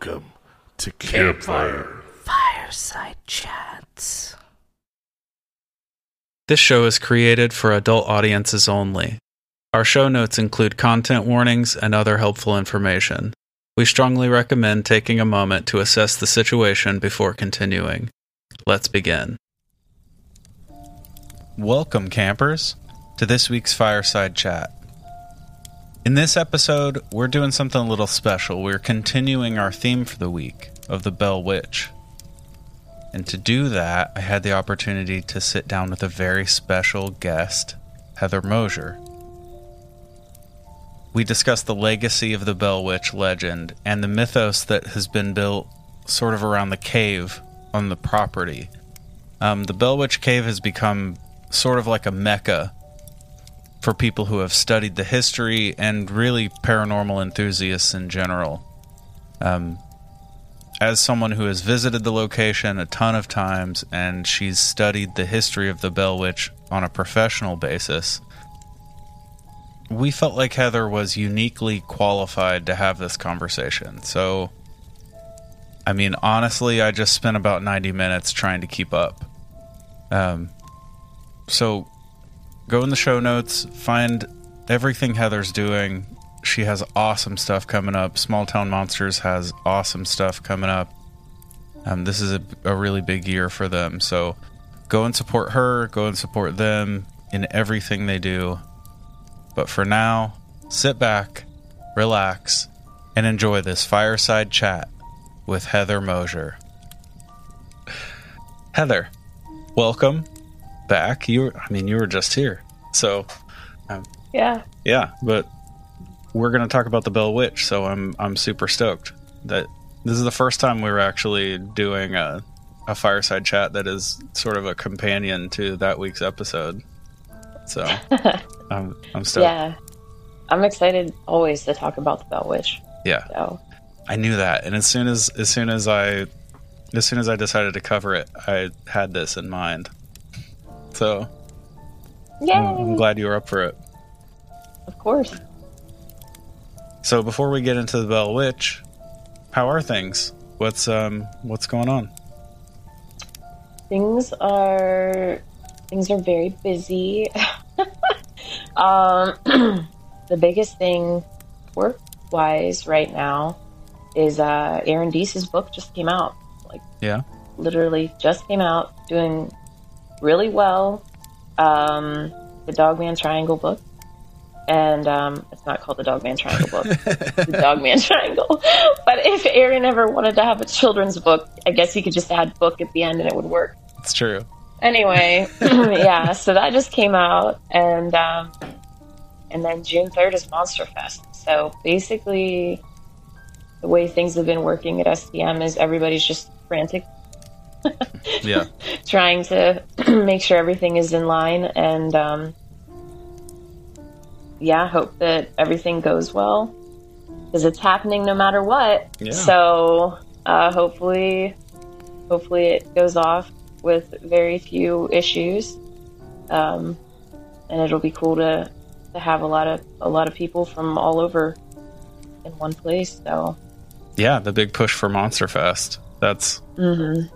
to Campfire. Fireside chats. This show is created for adult audiences only. Our show notes include content warnings and other helpful information. We strongly recommend taking a moment to assess the situation before continuing. Let's begin. Welcome, campers, to this week's Fireside Chat. In this episode, we're doing something a little special. We're continuing our theme for the week of the Bell Witch. And to do that, I had the opportunity to sit down with a very special guest, Heather Moser. We discussed the legacy of the Bell Witch legend and the mythos that has been built sort of around the cave on the property. Um, the Bell Witch Cave has become sort of like a mecca for people who have studied the history and really paranormal enthusiasts in general. Um, as someone who has visited the location a ton of times and she's studied the history of the Bell Witch on a professional basis, we felt like Heather was uniquely qualified to have this conversation. So, I mean, honestly, I just spent about 90 minutes trying to keep up. Um, so, go in the show notes, find everything Heather's doing. She has awesome stuff coming up. Small Town Monsters has awesome stuff coming up. Um, this is a, a really big year for them. So go and support her, go and support them in everything they do. But for now, sit back, relax, and enjoy this fireside chat with Heather Moser. Heather, welcome back. You, were, I mean, you were just here, so um, Yeah. yeah. But we're gonna talk about the Bell Witch, so I'm I'm super stoked that this is the first time we were actually doing a a fireside chat that is sort of a companion to that week's episode. So I'm I'm stoked. yeah. I'm excited always to talk about the Bell Witch. yeah. So I knew that, and as soon as as soon as I as soon as I decided to cover it, I had this in mind. So Yay! I'm, glad you were up for it. Of course. So before we get into the Bell Witch, how are things? What's um what's going on? Things are things are very busy. um the biggest thing work wise right now is uh Aaron Deese's book just came out. Like Yeah. literally just came out, doing really well. Um, the Dogman Triangle book, and um, it's not called the Dogman Triangle book, the Dogman Triangle. But if Aaron ever wanted to have a children's book, I guess he could just add book at the end and it would work. It's true. Anyway, yeah, so that just came out, and um, and then June third is Monster Fest. So basically, the way things have been working at STM is everybody's just frantic Yeah. trying to make sure everything is in line and um, yeah hope that everything goes well because it's happening no matter what Yeah. so uh, hopefully hopefully it goes off with very few issues um, and it'll be cool to to have a lot of a lot of people from all over in one place so Yeah, the big push for Monster Fest. That's mhm.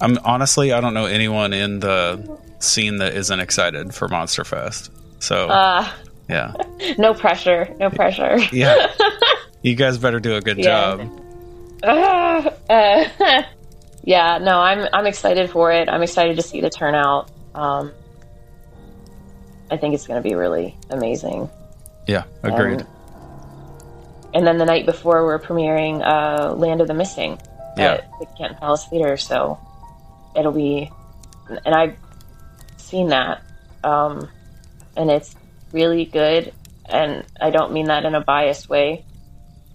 I'm honestly I don't know anyone in the scene that isn't excited for Monster Fest. So uh, yeah. no pressure no pressure Yeah. you guys better do a good Yeah. job. Uh, uh, yeah, no, I'm I'm excited for it. I'm excited to see the turnout. Um, I think it's going to be really amazing. Yeah, agreed. Um, and then the night before, we're premiering uh, Land of the Missing Yeah. at the Canton Palace Theater. So it'll be, and I've seen that, um, and it's really good. And I don't mean that in a biased way.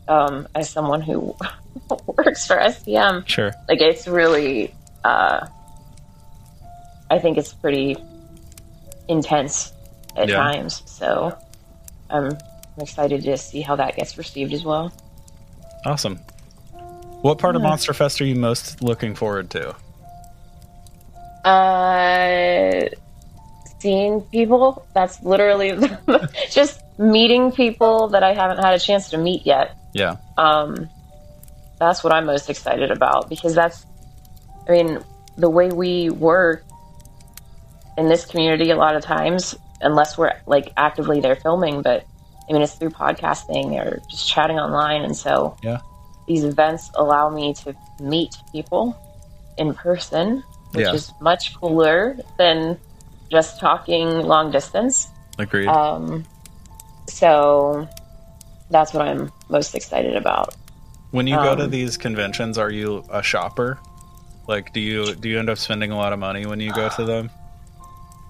Um, as someone who works for STM, sure. like it's really, uh, I think it's pretty intense at Yeah. times. So I'm I'm excited to see how that gets received as well. Awesome. What part of Monster Fest are you most looking forward to? Uh, seeing people. That's literally just meeting people that I haven't had a chance to meet yet. Yeah. Um, that's what I'm most excited about because that's, I mean, the way we work in this community a lot of times, unless we're like actively there filming, but I mean, it's through podcasting or just chatting online. And so Yeah. these events allow me to meet people in person, which Yeah. is much cooler than just talking long distance. Agreed. Um, so that's what I'm most excited about. when you go to um, these conventions, are you a shopper? Like, do you do you end up spending a lot of money when you go to them?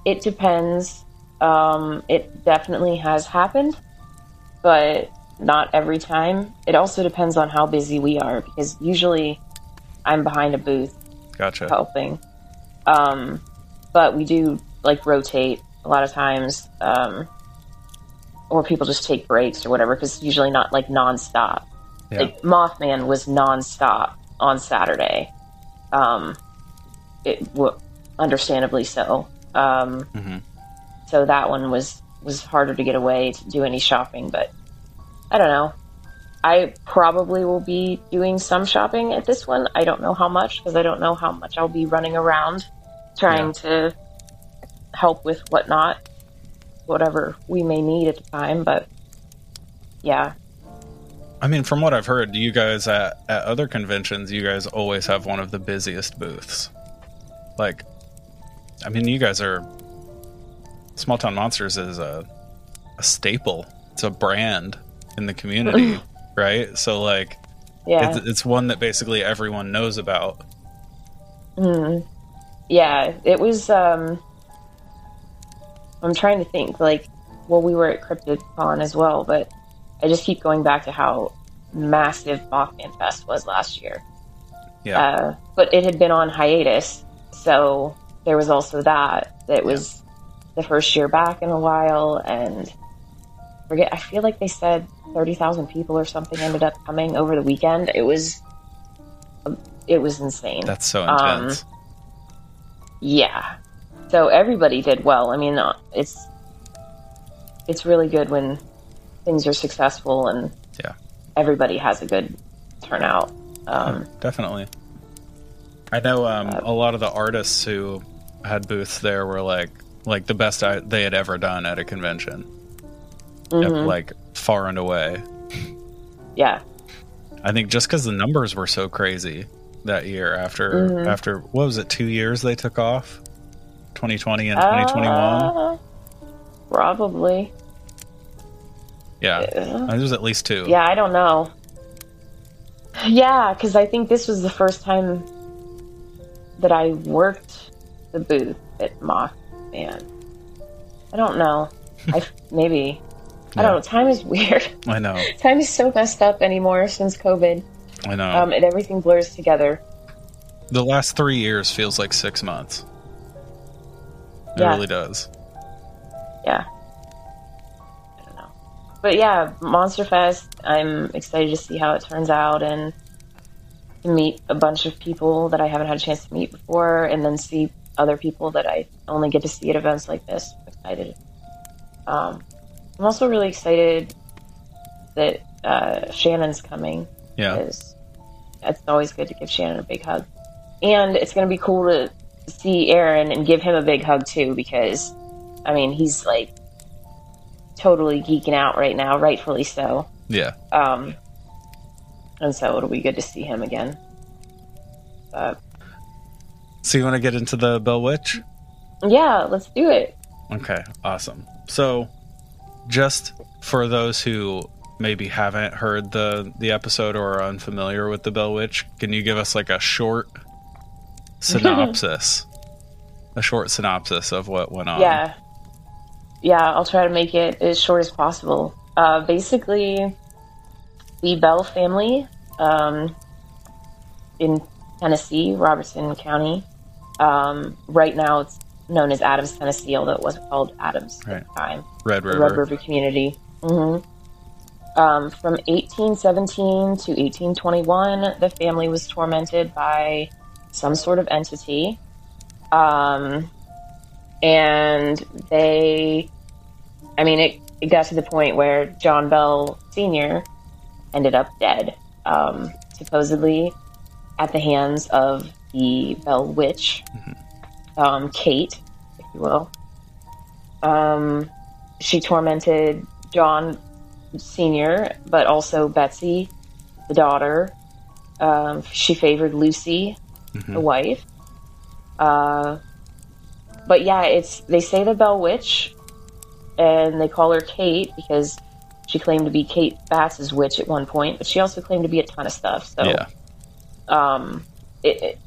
It depends. Um, it definitely has happened, but not every time. It also depends on how busy we are because usually I'm behind a booth Gotcha. helping. Um, but we do like rotate a lot of times, um, or people just take breaks or whatever because it's usually not like nonstop. Yeah. Like Mothman was nonstop on Saturday. Um, it w- understandably so. Um, Mhm. So that one was was harder to get away to do any shopping, but I don't know. I probably will be doing some shopping at this one. I don't know how much because I don't know how much I'll be running around trying to help with whatnot, whatever we may need at the time. But yeah, I mean, from what I've heard, you guys at, at other conventions, you guys always have one of the busiest booths. Like, I mean, you guys are Small Town Monsters is a a staple. It's a brand in the community, right? So like, yeah, it's, it's one that basically everyone knows about. Mm. Yeah. It was. um I'm trying to think. Like, well, we were at CryptidCon as well, but I just keep going back to how massive Mothman Fest was last year. Yeah, Uh, but it had been on hiatus, so there was also that. That was the first year back in a while, and forget. I feel like they said thirty thousand people or something ended up coming over the weekend. It was, it was insane. that's so um, intense. Yeah. So everybody did well. I mean, uh, it's it's really good when things are successful and Yeah. everybody has a good turnout. Um, Definitely. I know um, a lot of the artists who had booths there were like like the best I, they had ever done at a convention. Mhm. like far and away. Yeah. I think just because the numbers were so crazy that year after Mhm. after what was it two years they took off, 2020 and 2021. Uh, probably. yeah, Uh, it was at least two. yeah, I don't know. Yeah, because I think this was the first time that I worked the booth at Mock Man. I don't know. I maybe. I don't know. Time is weird. I know, Time is so messed up anymore since COVID. I know. Um, and everything blurs together. the last three years feels like six months. It Yeah. really does. Yeah. I don't know. But yeah, Monster Fest, I'm excited to see how it turns out and to meet a bunch of people that I haven't had a chance to meet before and then see other people that I only get to see at events like this. I'm excited. Um, I'm also really excited that uh, Shannon's coming. Yeah, because it's always good to give Shannon a big hug. And it's going to be cool to see Aaron and give him a big hug too, because, I mean, he's like totally geeking out right now, rightfully so. yeah. Um, and so it'll be good to see him again. But So you want to get into the Bell Witch? yeah, let's do it. Okay, awesome. So, just for those who maybe haven't heard the the episode or are unfamiliar with the Bell Witch, can you give us like a short synopsis? a short synopsis of what went on. Yeah. Yeah, I'll try to make it as short as possible. Uh, basically, the Bell family um, in Tennessee, Robertson County, um, right now it's known as Adams, Tennessee, although it wasn't called Adams Right. at the time. Red The River. Red River community. hmm Um, from 1817 to 1821, the family was tormented by some sort of entity. Um, and they, I mean, it, it got to the point where John Bell Sr. ended up dead. Um, supposedly at the hands of the Bell Witch, um, Kate, if you will. Um, she tormented John Sr., but also Betsy, the daughter. Um, she favored Lucy, the wife. Uh, but yeah, it's they say the Bell Witch, and they call her Kate because she claimed to be Kate Batts's witch at one point, but she also claimed to be a ton of stuff. So, Yeah. um, it, it,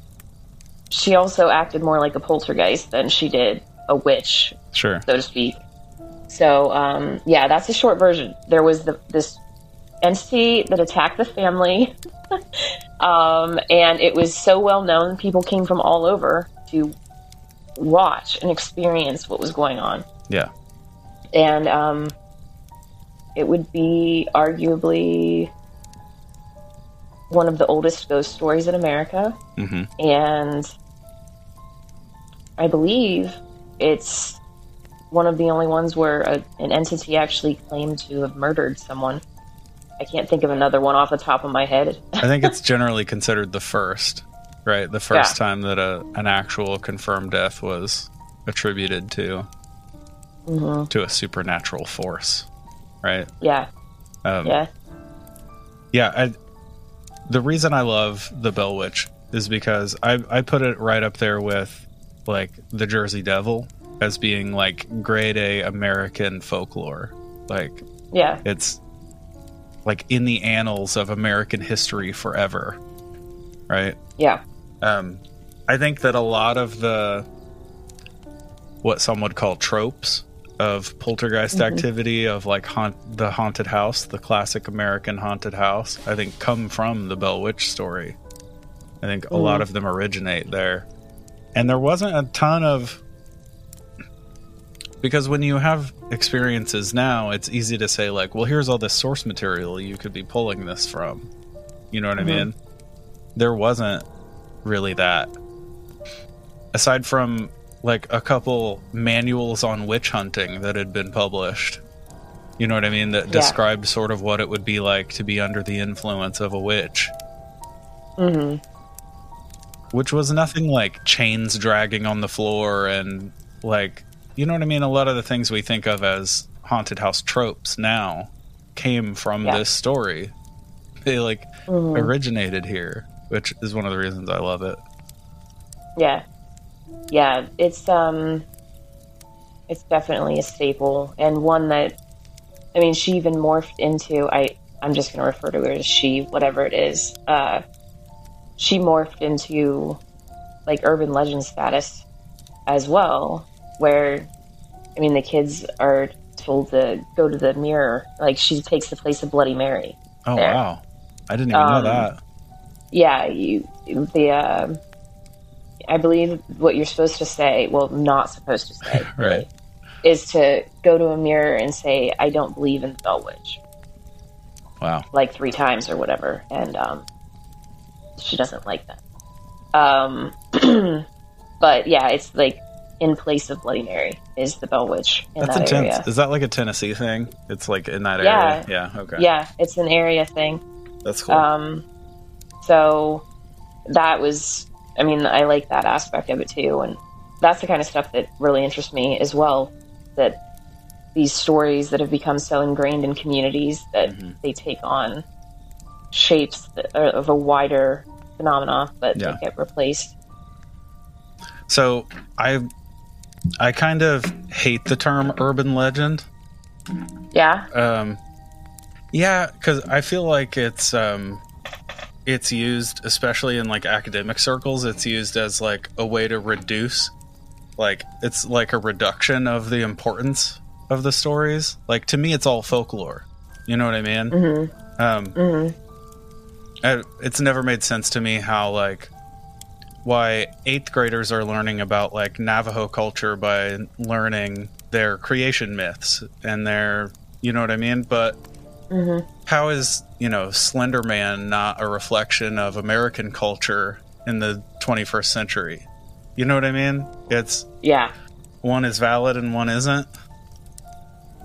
she also acted more like a poltergeist than she did a witch, Sure. so to speak. So, um, yeah, that's the short version. There was the, this entity that attacked the family, um, and it was so well known, people came from all over to watch and experience what was going on. Yeah. And um, it would be arguably one of the oldest ghost stories in America hmm and I believe it's one of the only ones where a, an entity actually claimed to have murdered someone. I can't think of another one off the top of my head. I think it's generally considered the first, right? The first time that a an actual confirmed death was attributed to to a supernatural force, right? yeah, Um, yeah, Yeah, I, the reason I love the Bell Witch is because I I put it right up there with like the Jersey Devil as being like grade A American folklore. Like yeah, it's like in the annals of American history forever. Right? yeah, Um I think that a lot of the what some would call tropes of poltergeist activity of like haunt the haunted house, the classic American haunted house, I think come from the Bell Witch story. I think a lot of them originate there. And there wasn't a ton of because when you have experiences now, it's easy to say like, well, here's all this source material you could be pulling this from. You know what I mean? There wasn't really that. Aside from like a couple manuals on witch hunting that had been published. You know what I mean? That Yeah. described sort of what it would be like to be under the influence of a witch. hmm Which was nothing like chains dragging on the floor and like, you know what I mean? A lot of the things we think of as haunted house tropes now came from Yeah. this story. They like hmm originated here, which is one of the reasons I love it. yeah, yeah. It's um, it's definitely a staple and one that, I mean, she even morphed into. I I'm just going to refer to her as she, whatever it is. Uh, she morphed into like urban legend status as well, where I mean the kids are told to go to the mirror. Like she takes the place of Bloody Mary. Oh There. wow. I didn't even Um, know that. Yeah, you the uh, I believe what you're supposed to say, well, not supposed to say, Right. is to go to a mirror and say, "I don't believe in the Bell Witch," Wow. like three times or whatever, and um, she doesn't like that. Um, but yeah, it's like in place of Bloody Mary is the Bell Witch in That's that intense. area. Is that like a Tennessee thing? It's like in that Yeah. area. Yeah. Okay. Yeah, it's an area thing. That's cool. Um, so that was, I mean, I like that aspect of it too, and that's the kind of stuff that really interests me as well. That these stories that have become so ingrained in communities that Mhm. they take on shapes that are of a wider phenomena, but Yeah. they get replaced. so I, I kind of hate the term urban legend. Yeah, Um, yeah, because I feel like it's um, it's used, especially in like academic circles, it's used as like a way to reduce, like it's like a reduction of the importance of the stories. Like to me, it's all folklore. You know what I mean? hmm Um, hmm I, it's never made sense to me how like why eighth graders are learning about like Navajo culture by learning their creation myths and their you know what I mean but hmm how is you know Slender Man not a reflection of American culture in the 21st century you know what I mean it's yeah, one is valid and one isn't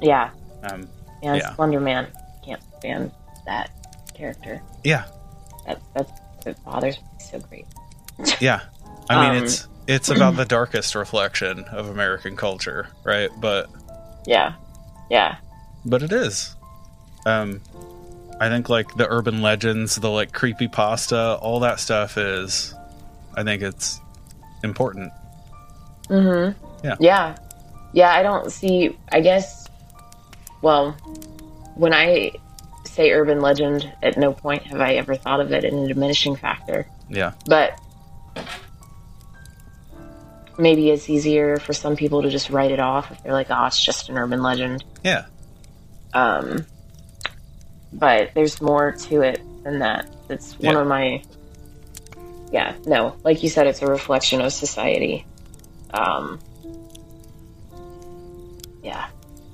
yeah. um, And Yeah. Slender Man can't stand that character. yeah That that's it bothers me so great. Yeah. I mean, Um, it's it's about the darkest reflection of American culture, right? But Yeah, yeah, but it is. Um, I think like the urban legends, the like creepy pasta, all that stuff is. I think it's important. mm-hmm. Yeah. yeah, yeah. I don't see. I guess. Well, when I say urban legend, at no point have I ever thought of it in a diminishing factor. Yeah. But maybe it's easier for some people to just write it off if they're like, "Oh, it's just an urban legend." Yeah. Um, but there's more to it than that. It's one Yeah. of my. Yeah, no, like you said, it's a reflection of society. Um, yeah,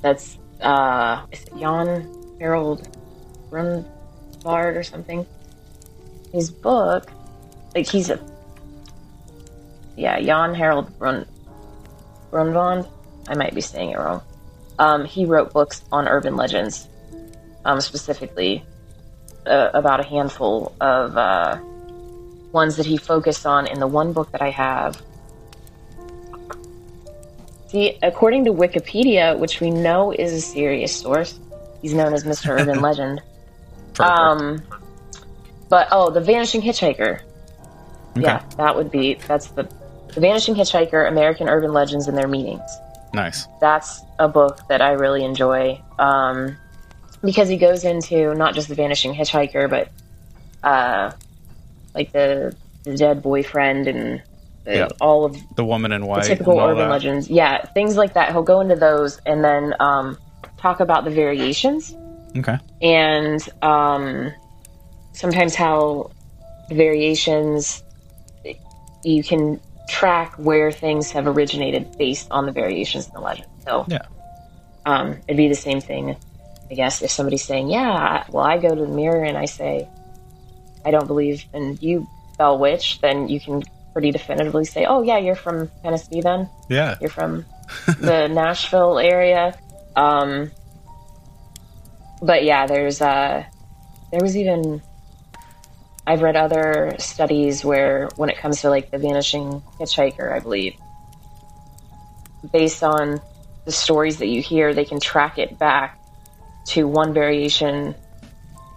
that's uh, is it Jan Harold Brunvand or something? His book, like he's a yeah, Jan Harold Brun Brunvand. I might be saying it wrong. Um, he wrote books on urban legends, um, specifically uh, about a handful of uh, ones that he focused on in the one book that I have. See, according to Wikipedia, which we know is a serious source, he's known as Mr. Urban Legend. Perfect. Um, but oh, the Vanishing Hitchhiker. Okay. Yeah, that would be that's the the Vanishing Hitchhiker: American Urban Legends and Their Meanings. Nice. That's a book that I really enjoy um, because he goes into not just the Vanishing Hitchhiker, but uh, like the the dead boyfriend and the, Yeah. all of The woman in white. typical urban that. legends. Yeah, things like that. He'll go into those and then um, talk about the variations Okay. and um, sometimes how the variations you can track where things have originated based on the variations in the legend. So Yeah. um, it'd be the same thing, I guess, if somebody's saying, "Yeah, well, I go to the mirror and I say, I don't believe in you, Bell Witch," then you can pretty definitively say, "Oh, yeah, you're from Tennessee, then." Yeah. You're from the Nashville area. Um, but yeah, there's uh, there was even I've read other studies where when it comes to like the vanishing hitchhiker, I believe, based on the stories that you hear, they can track it back to one variation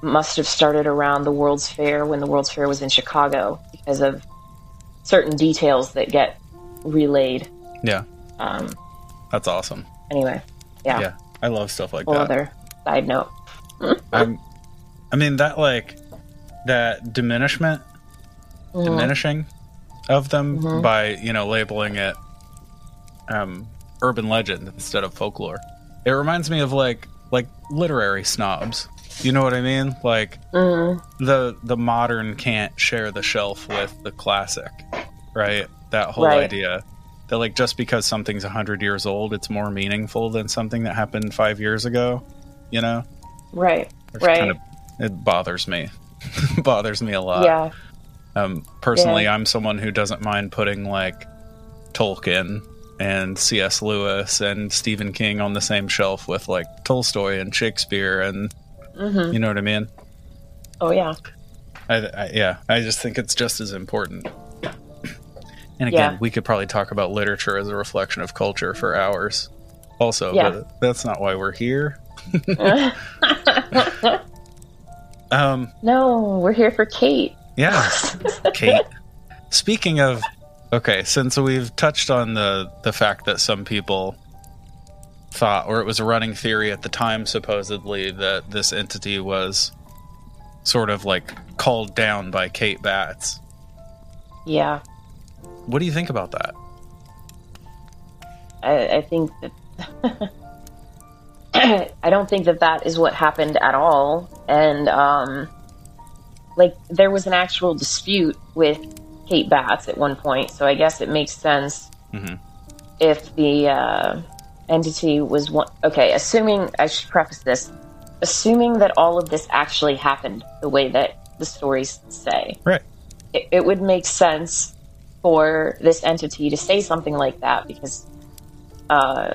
must have started around the World's Fair when the World's Fair was in Chicago because of certain details that get relayed. Yeah. Um, That's awesome. anyway, yeah, Yeah. I love stuff like whole that. other side note. I'm, I mean that like that diminishment, Mhm. diminishing of them Mhm. by you know labeling it um, urban legend instead of folklore. It reminds me of like like literary snobs. You know what I mean? Like Mhm. the the modern can't share the shelf with the classic, right? That whole Right. idea that like just because something's 100 years old, it's more meaningful than something that happened 5 years ago, you know? Right, Which right, kind of it bothers me. bothers me a lot. yeah, Um personally, Yeah. I'm someone who doesn't mind putting like Tolkien and C.S. Lewis and Stephen King on the same shelf with like Tolstoy and Shakespeare and hmm you know what I mean? oh yeah, I, I, yeah, I just think it's just as important. And again, Yeah. we could probably talk about literature as a reflection of culture for hours. Also, Yeah. but that's not why we're here. Um, no, we're here for Kate. yeah, Kate. Speaking of, okay, since we've touched on the the fact that some people thought, or it was a running theory at the time, supposedly that this entity was sort of like called down by Kate Batts. Yeah, What do you think about that? I, I think that I don't think that that is what happened at all. And um, like there was an actual dispute with Kate Batts at one point, so I guess it makes sense Mhm. if the uh, entity was one. Okay, assuming I should preface this, assuming that all of this actually happened the way that the stories say Right. it, it would make sense for this entity to say something like that because uh,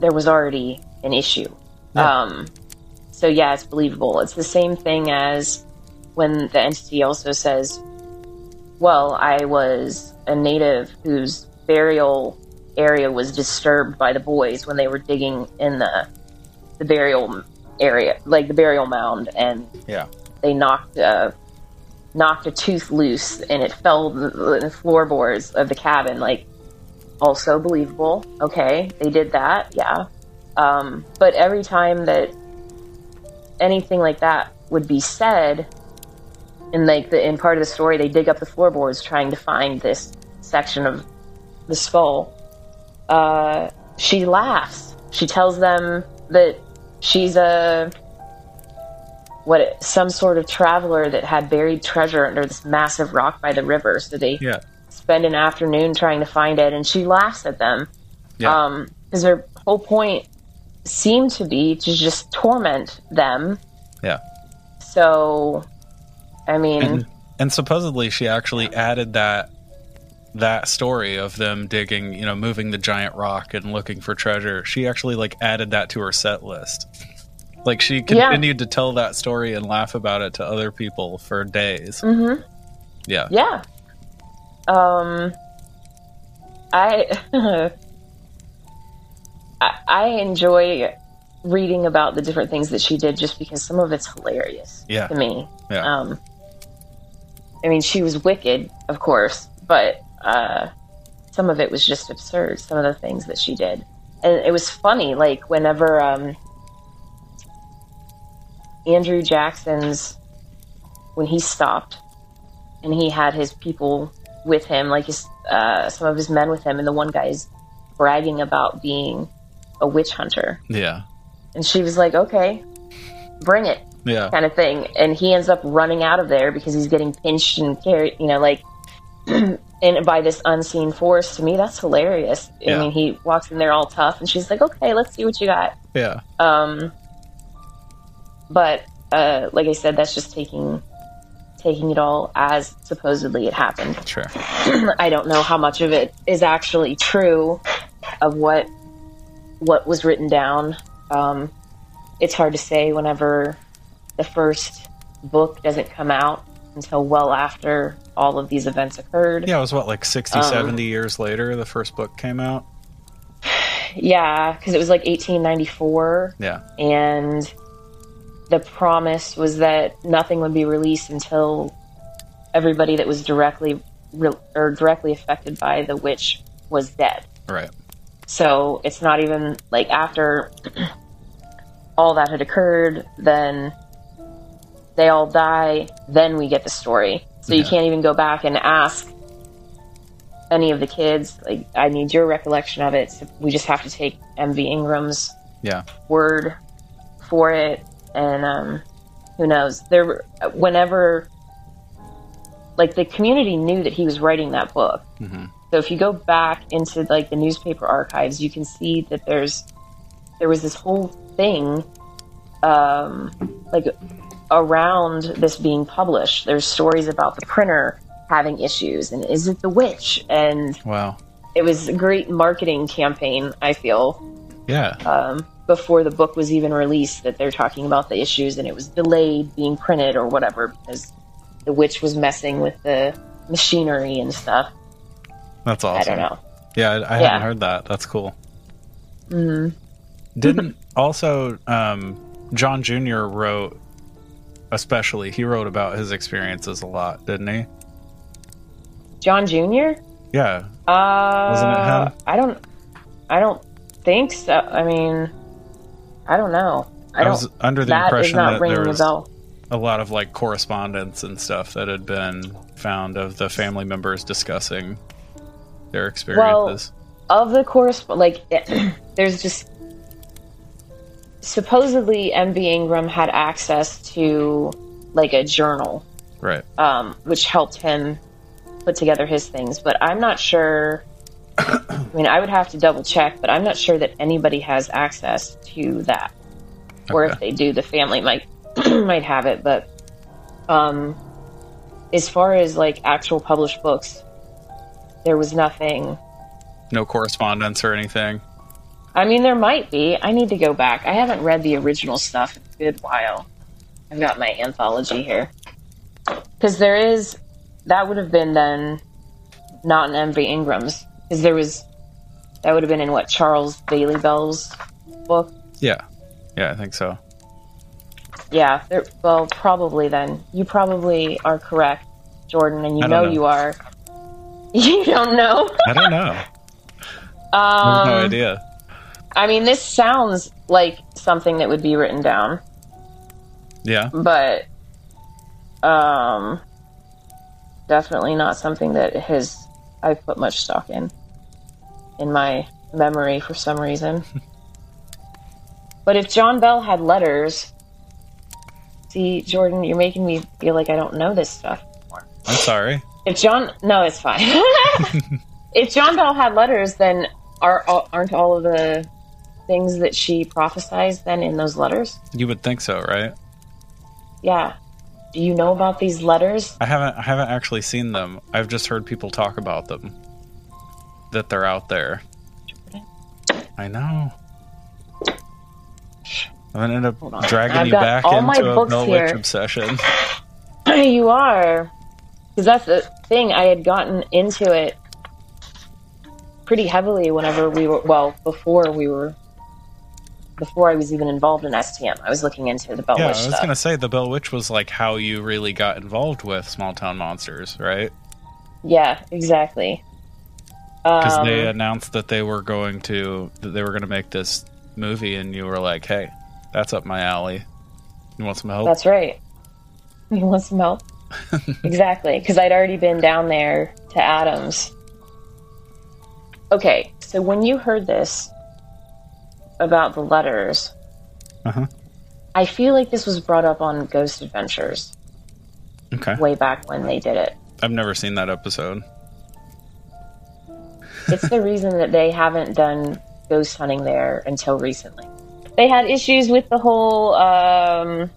there was already an issue. Yeah. Um, so yeah, it's believable. It's the same thing as when the entity also says, "Well, I was a native whose burial area was disturbed by the boys when they were digging in the the burial area, like the burial mound, and Yeah. they knocked uh, knocked a tooth loose and it fell in the, the floorboards of the cabin. Like, also believable. Okay, they did that. Yeah, um, but every time that anything like that would be said, in like the in part of the story, they dig up the floorboards trying to find this section of the skull. Uh, she laughs. She tells them that she's a what some sort of traveler that had buried treasure under this massive rock by the river. So they Yeah. Spend an afternoon trying to find it, and she laughs at them Yeah. um because her whole point seemed to be to just torment them. yeah. So, I mean, And and supposedly she actually added that that story of them digging, you know, moving the giant rock and looking for treasure. She actually like added that to her set list. Like she Yeah. continued to tell that story and laugh about it to other people for days. mhm. Yeah. Yeah. Um, I, I I enjoy reading about the different things that she did just because some of it's hilarious Yeah. to me. Yeah. Um, I mean, she was wicked, of course, but uh, some of it was just absurd. Some of the things that she did, and it was funny. Like whenever um, Andrew Jackson's when he stopped and he had his people with him, like his uh, some of his men with him, and the one guy's bragging about being a witch hunter, Yeah. and she was like, "Okay, bring it," Yeah. kind of thing, and he ends up running out of there because he's getting pinched and carried, you know, like. And by this unseen force, to me, that's hilarious. Yeah. I mean, he walks in there all tough, and she's like, "Okay, let's see what you got." Yeah. Um, but uh, like I said, that's just taking taking it all as supposedly it happened. Sure. I don't know how much of it is actually true of what what was written down. Um, it's hard to say whenever the first book doesn't come out until well after all of these events occurred. Yeah, it was what like 60, Um, 70 years later the first book came out. Yeah, because it was like 1894. Yeah. and the promise was that nothing would be released until everybody that was directly re- or directly affected by the witch was dead. Right. So it's not even like after all that had occurred, then they all die, then we get the story. So you can't even go back and ask any of the kids, like, I need your recollection of it. So we just have to take MV Ingram's Yeah. word for it and um who knows? There were- whenever like the community knew that he was writing that book. Hmm so if you go back into like the newspaper archives you can see that there's there was this whole thing um like around this being published. There's stories about the printer having issues and is it the witch? And Wow. it was a great marketing campaign i feel. Yeah. um, before the book was even released that they're talking about the issues and it was delayed being printed or whatever because the witch was messing with the machinery and stuff. That's awesome. I don't know. Yeah, I, I Yeah. hadn't heard that. That's cool. hmm Didn't also um, John Jr. wrote, especially he wrote about his experiences a lot, didn't he? John Jr. Yeah. Uh, Wasn't it him? I don't. I don't think so. I mean, I don't know. I, I, don't. was under the that impression that there was bell. a lot of like correspondence and stuff that had been found of the family members discussing their experiences. of the correspond like there's just supposedly MV Ingram had access to like a journal right. um, which helped him put together his things but I'm not sure I mean I would have to double check but I'm not sure that anybody has access to that or if they do the family might might have it but um as far as like actual published books there was nothing No correspondence or anything. I mean, there might be. I need to go back. I haven't read the original stuff in a good while. I've got my anthology here. because there is that would have been then not an MV Ingram's because there was that would have been in what Charles Bailey Bell's book. Yeah. Yeah, I think so. Yeah, there, well, probably then. You probably are correct, Jordan, and you know, know. you are. You don't know. I don't know. I have no Um, idea. I mean, this sounds like something that would be written down, Yeah. but um, definitely not something that has I've put much stock in in my memory for some reason. but if John Bell had letters, see, Jordan, you're making me feel like I don't know this stuff. anymore. I'm sorry. If John, no, it's fine. if John Bell had letters, then are aren't all of the things that she prophesies then in those letters? You would think so, right? Yeah. Do you know about these letters? I haven't I haven't actually seen them. I've just heard people talk about them. That they're out there. I know. I'm gonna end up dragging I've you back into a books Bell here. Witch obsession. you are, because that's the thing. I had gotten into it pretty heavily whenever we were well before we were before I was even involved in STM. I was looking into the Bell yeah, I was stuff. gonna say the Bell Witch was like how you really got involved with small town monsters, right? Yeah, exactly. Because Um, they announced that they were going to that they were going to make this movie, and you were like, "Hey, that's up my alley. You want some help?" That's right. You want some help? exactly, because I'd already been down there to Adams. Okay, so when you heard this about the letters, Uh-huh. I feel like this was brought up on Ghost Adventures Okay, way back when they did it. I've never seen that episode. It's the reason that they haven't done ghost hunting there until recently. They had issues with the whole, um,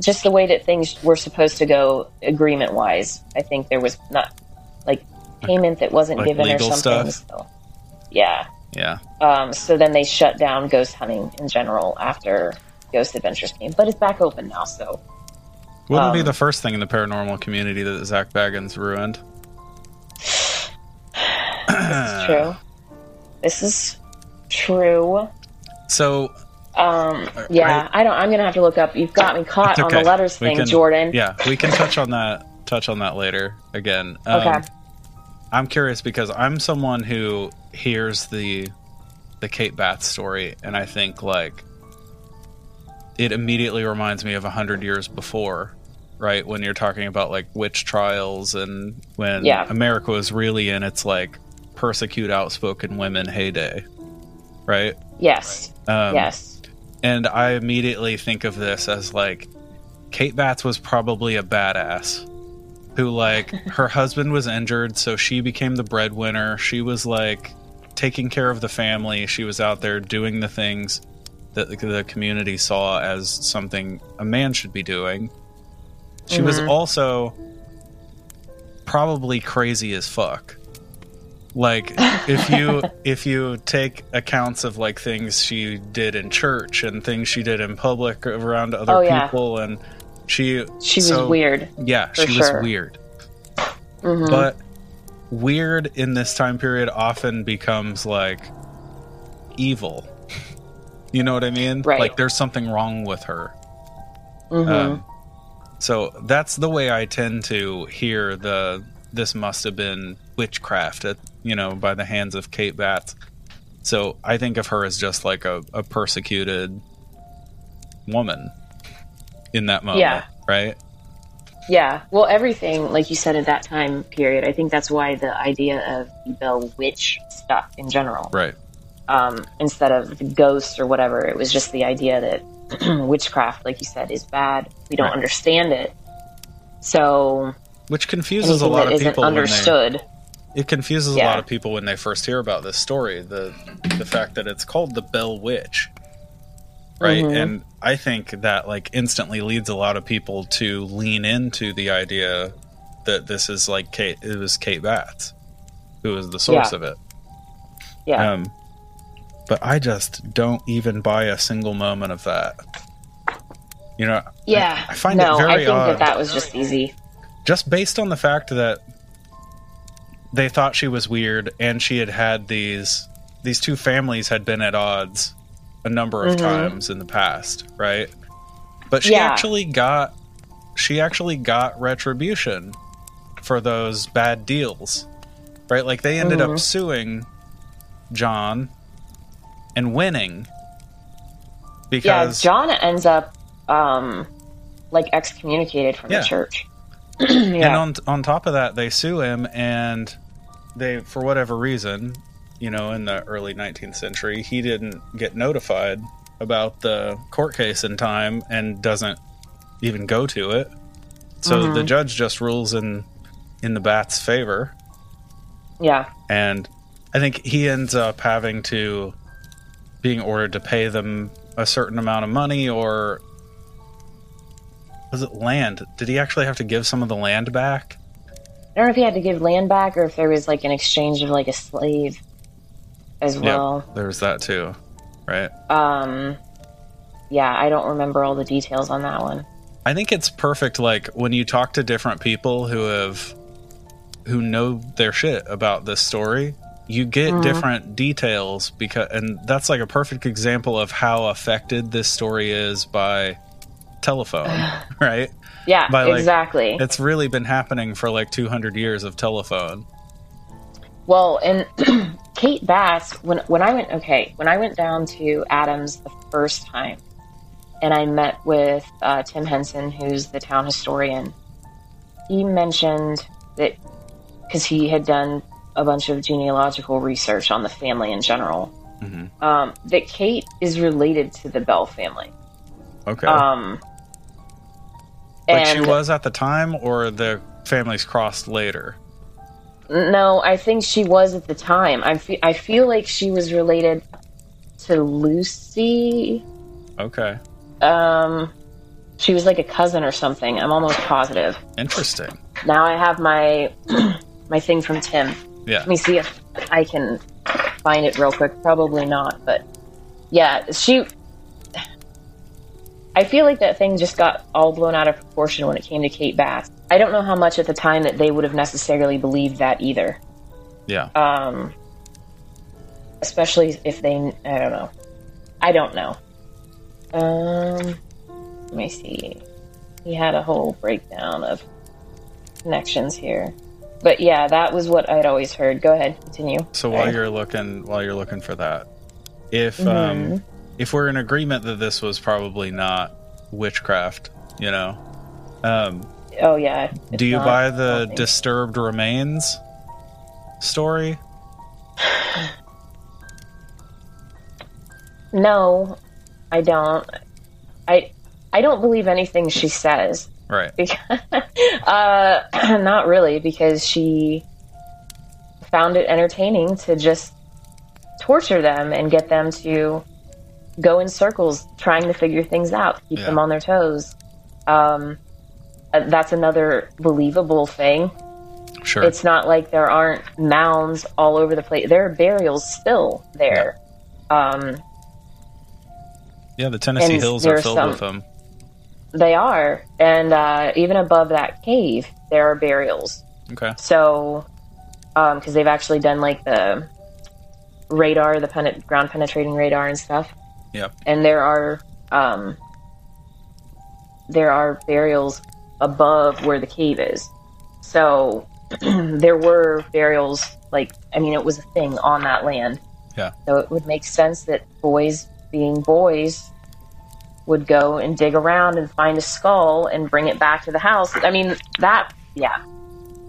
just the way that things were supposed to go agreement wise. I think there was not like payment that wasn't Like given or something. stuff? So, yeah. Yeah, Um, so then they shut down ghost hunting in general after Ghost Adventures came, but it's back open now. So wouldn't be Um, the first thing in the paranormal community that Zak Bagans ruined. this is true. This is true. So Um, yeah, right. I don't. I'm gonna have to look up. You've got me caught It's on the letters We thing, can- Jordan. yeah, we can touch on that. Touch on that later again. Um, Okay. I'm curious because I'm someone who hears the the Kate Batts story, and I think like it immediately reminds me of a hundred years before, right? When you're talking about like witch trials and when Yeah. America was really in its like persecute outspoken women heyday, right? Yes. Um, yes. and I immediately think of this as like Kate Batts was probably a badass who like her husband was injured so she became the breadwinner. She was like taking care of the family. She was out there doing the things that the- community saw as something a man should be doing. She was Mhm. also probably crazy as fuck. Like if you if you take accounts of like things she did in church and things she did in public around other Oh, yeah. people and she She was weird. Yeah, she was sure. weird. Mhm. But weird in this time period often becomes like evil. You know what I mean? Right. Like there's something wrong with her. Mhm. Um, so that's the way I tend to hear the this must have been witchcraft, at, you know, by the hands of Kate Batts. So I think of her as just like a, a persecuted woman in that moment, Yeah. right? yeah. Well, everything, like you said, at that time period, I think that's why the idea of the Bell witch stuff in general, Right. um, instead of the ghost or whatever, it was just the idea that witchcraft, like you said, is bad. We don't Right. understand it. So Which confuses a lot of people. when they- understood. It confuses a lot of people when they first hear about this story. The the fact that it's called the Bell Witch, right? Mhm. And I think that like instantly leads a lot of people to lean into the idea that this is like Kate. It was Kate Batts who was the source Yeah. of it. Yeah. Um, but I just don't even buy a single moment of that. You know, yeah. I find no, it very I think odd. that that was just easy. just based on the fact that they thought she was weird and she had had these these two families had been at odds a number of times in the past, right? But she Yeah. actually got she actually got retribution for those bad deals. Right? Like they ended up suing John and winning because Yeah, John ends up um, like excommunicated from Yeah. the church. And on on top of that, they sue him, and they, for whatever reason, you know, in the early 19th century, he didn't get notified about the court case in time, and doesn't even go to it. So the mm-hmm. judge just rules in in the Batts' favor, yeah. and I think he ends up having to being ordered to pay them a certain amount of money, or was it land? Did he actually have to give some of the land back? I don't know if he had to give land back or if there was like an exchange of like a slave as well. Yep, there's that too, right? Um, yeah, I don't remember all the details on that one. I think it's perfect. Like when you talk to different people who have who know their shit about this story, you get different details because, and that's like a perfect example of how affected this story is by telephone, right? Yeah, By, like, exactly. It's really been happening for like 200 years of telephone. Well, and Kate Batts, when when I went okay, when I went down to Adams the first time, and I met with uh, Tim Henson, who's the town historian, he mentioned that because he had done a bunch of genealogical research on the family in general, Mhm. um, that Kate is related to the Bell family. Okay, Um, like she was at the time, or the families crossed later. No, I think she was at the time. I fe- I feel like she was related to Lucy. Okay, Um, she was like a cousin or something. I'm almost positive. interesting. Now I have my my thing from Tim. Yeah, Let me see if I can find it real quick. Probably not, but yeah, she. I feel like that thing just got all blown out of proportion when it came to Kate Batts. I don't know how much at the time that they would have necessarily believed that either. yeah. um especially if they i don't know. I don't know. Um let me see. He had a whole breakdown of connections here. But yeah that was what i'd always heard. Go ahead continue. So while you're looking while you're looking for that, if um if we're in agreement that this was probably not witchcraft, you know, um, oh yeah do you not buy the disturbed remains story? no i don't i i don't believe anything she says Right. because uh not really because she found it entertaining to just torture them and get them to go in circles trying to figure things out keep Yeah. them on their toes um that's another believable thing Sure. it's not like there aren't mounds all over the place there are burials still there um yeah, the Tennessee hills are filled some- with them. they are and uh even above that cave there are burials Okay. So, because they've actually done like the radar, the pen- ground penetrating radar and stuff, Yep. and there are um, there are burials above where the cave is. So there were burials, like I mean, it was a thing on that land. Yeah. So it would make sense that boys, being boys, would go and dig around and find a skull and bring it back to the house. I mean, that, yeah.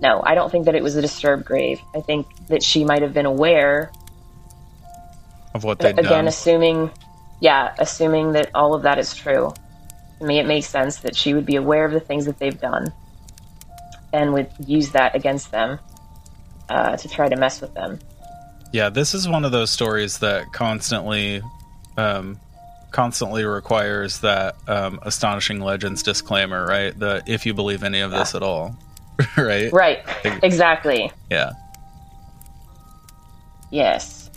No, I don't think that it was a disturbed grave. I think that she might have been aware Of what they'd again done. assuming yeah assuming that all of that is true to me it makes sense that she would be aware of the things that they've done and would use that against them uh, to try to mess with them Yeah, this is one of those stories that constantly, um, constantly requires that um, astonishing legends disclaimer, right? The if you believe any of this at all, right? right exactly Yeah. yes.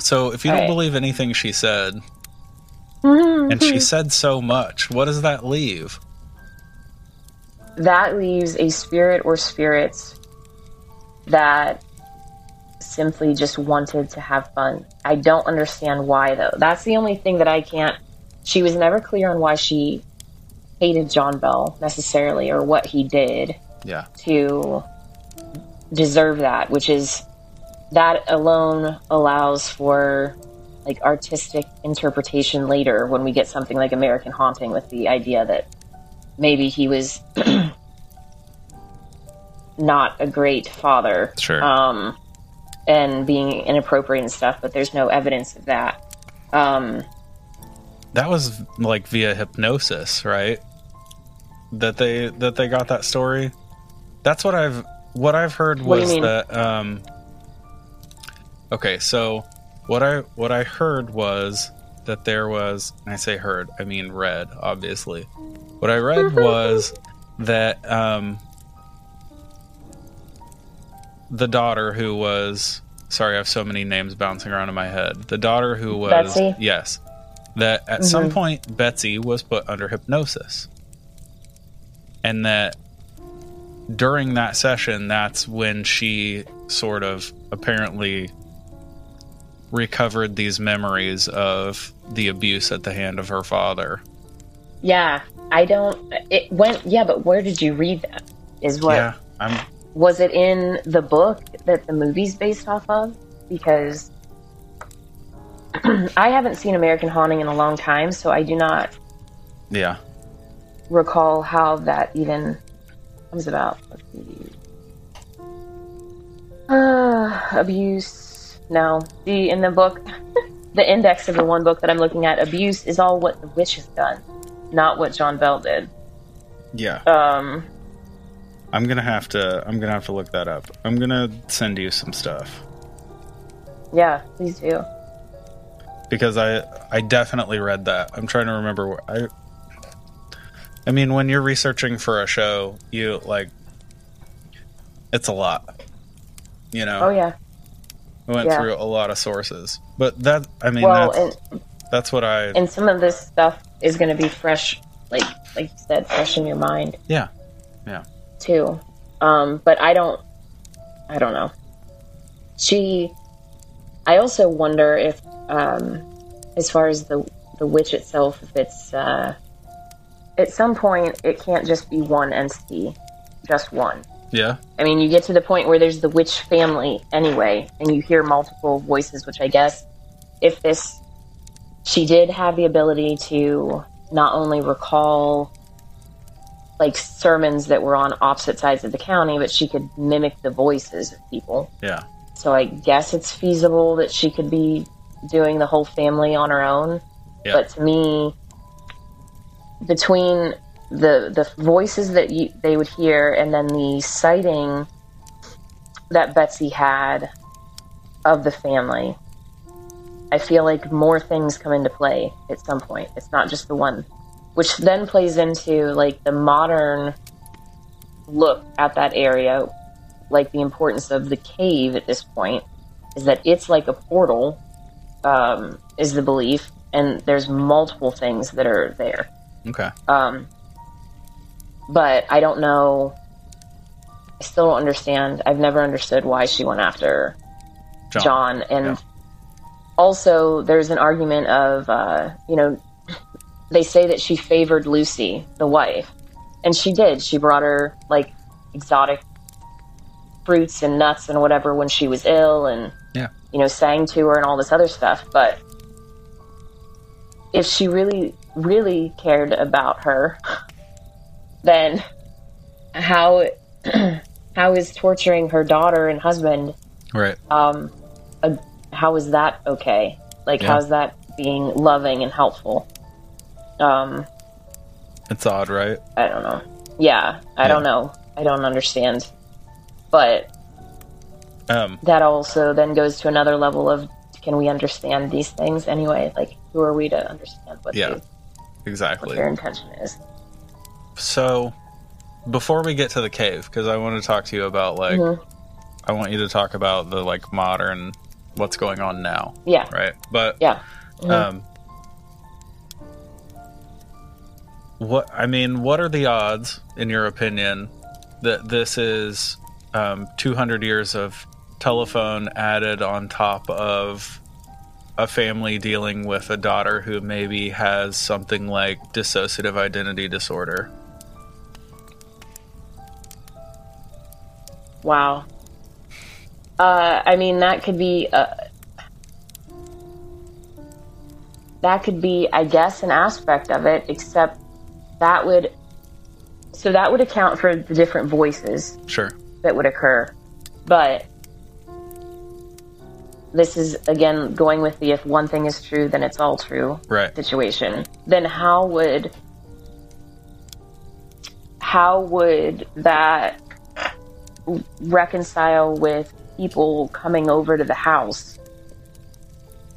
So if you don't Right. believe anything she said, Mm-hmm. and she said so much, what does that leave? that leaves a spirit or spirits that simply just wanted to have fun. I don't understand why though. That's the only thing that I can't. She was never clear on why she hated John Bell necessarily or what he did Yeah. to deserve that, which is that alone allows for like artistic interpretation later when we get something like American Haunting with the idea that maybe he was not a great father. Sure. Um, and being inappropriate and stuff, but there's no evidence of that. Um, That was like via hypnosis, right? That they that they got that story. That's what I've what I've heard What was that um Okay, so what I what I heard was that there was and I say heard, I mean read, obviously. What I read was that um the daughter who was sorry, I have so many names bouncing around in my head. The daughter who was Betsy? yes. That at some Mhm. point Betsy was put under hypnosis. And that during that session, that's when she sort of apparently recovered these memories of the abuse at the hand of her father. yeah, I don't. It went. Yeah, but where did you read that? Is what Yeah, I'm was it in the book that the movie's based off of? Because I haven't seen American Haunting in a long time, so I do not yeah. recall how that even comes about. Let's. Uh, abuse. No. The in the book, the index of the one book that I'm looking at, abuse is all what the witch has done, not what John Bell did. Yeah. Um, I'm gonna have to I'm gonna have to look that up. I'm gonna send you some stuff. yeah, please do. because I I definitely read that. I'm trying to remember where I I mean when you're researching for a show, you like it's a lot. You know. Oh yeah. We went yeah. through a lot of sources. But that I mean Well, that's and that's what I and some of this stuff is going to be fresh, like like you said, fresh in your mind Yeah, Yeah. too. Um, but I don't, I don't know. She, I also wonder if, um, as far as the the witch itself, if it's uh, at some point it can't just be one entity, just one. Yeah. I mean, you get to the point where there's the witch family anyway, and you hear multiple voices, which I guess if this, she did have the ability to not only recall like sermons that were on opposite sides of the county, but she could mimic the voices of people. Yeah. So I guess it's feasible that she could be doing the whole family on her own. Yeah. But to me, between the the voices that you, they would hear and then the sighting that Betsy had of the family, I feel like more things come into play at some point. It's not just the one, which then plays into like the modern look at that area, like the importance of the cave at this point is that it's like a portal, um, is the belief, and there's multiple things that are there. Okay. Um, but I don't know. I still don't understand. I've never understood why she went after John. John. And Yeah. also, there's an argument of, uh, you know, they say that she favored Lucy, the wife. And she did. She brought her, like, exotic fruits and nuts and whatever when she was ill and, Yeah. you know, sang to her and all this other stuff. But if she really, really cared about her, then how how is torturing her daughter and husband Right. um a, how is that okay like Yeah. how is that being loving and helpful um It's odd, right? i don't know yeah i Yeah. don't know i don't understand but Um that also then goes to another level of can we understand these things anyway like who are we to understand what, Yeah. they, what exactly. their intention is So before we get to the cave, because I want to talk to you about like Mhm. I want you to talk about the like modern what's going on now, yeah right? But yeah Mhm. um what I mean, what are the odds, in your opinion, that this is um, 200 years of telephone added on top of a family dealing with a daughter who maybe has something like dissociative identity disorder? Wow. Uh, I mean, that could be. Uh, that could be, I guess, an aspect of it, except that would. So that would account for the different voices Sure. that would occur. But this is, again, going with the if one thing is true, then it's all true Right. situation. Then how would. How would that reconcile with people coming over to the house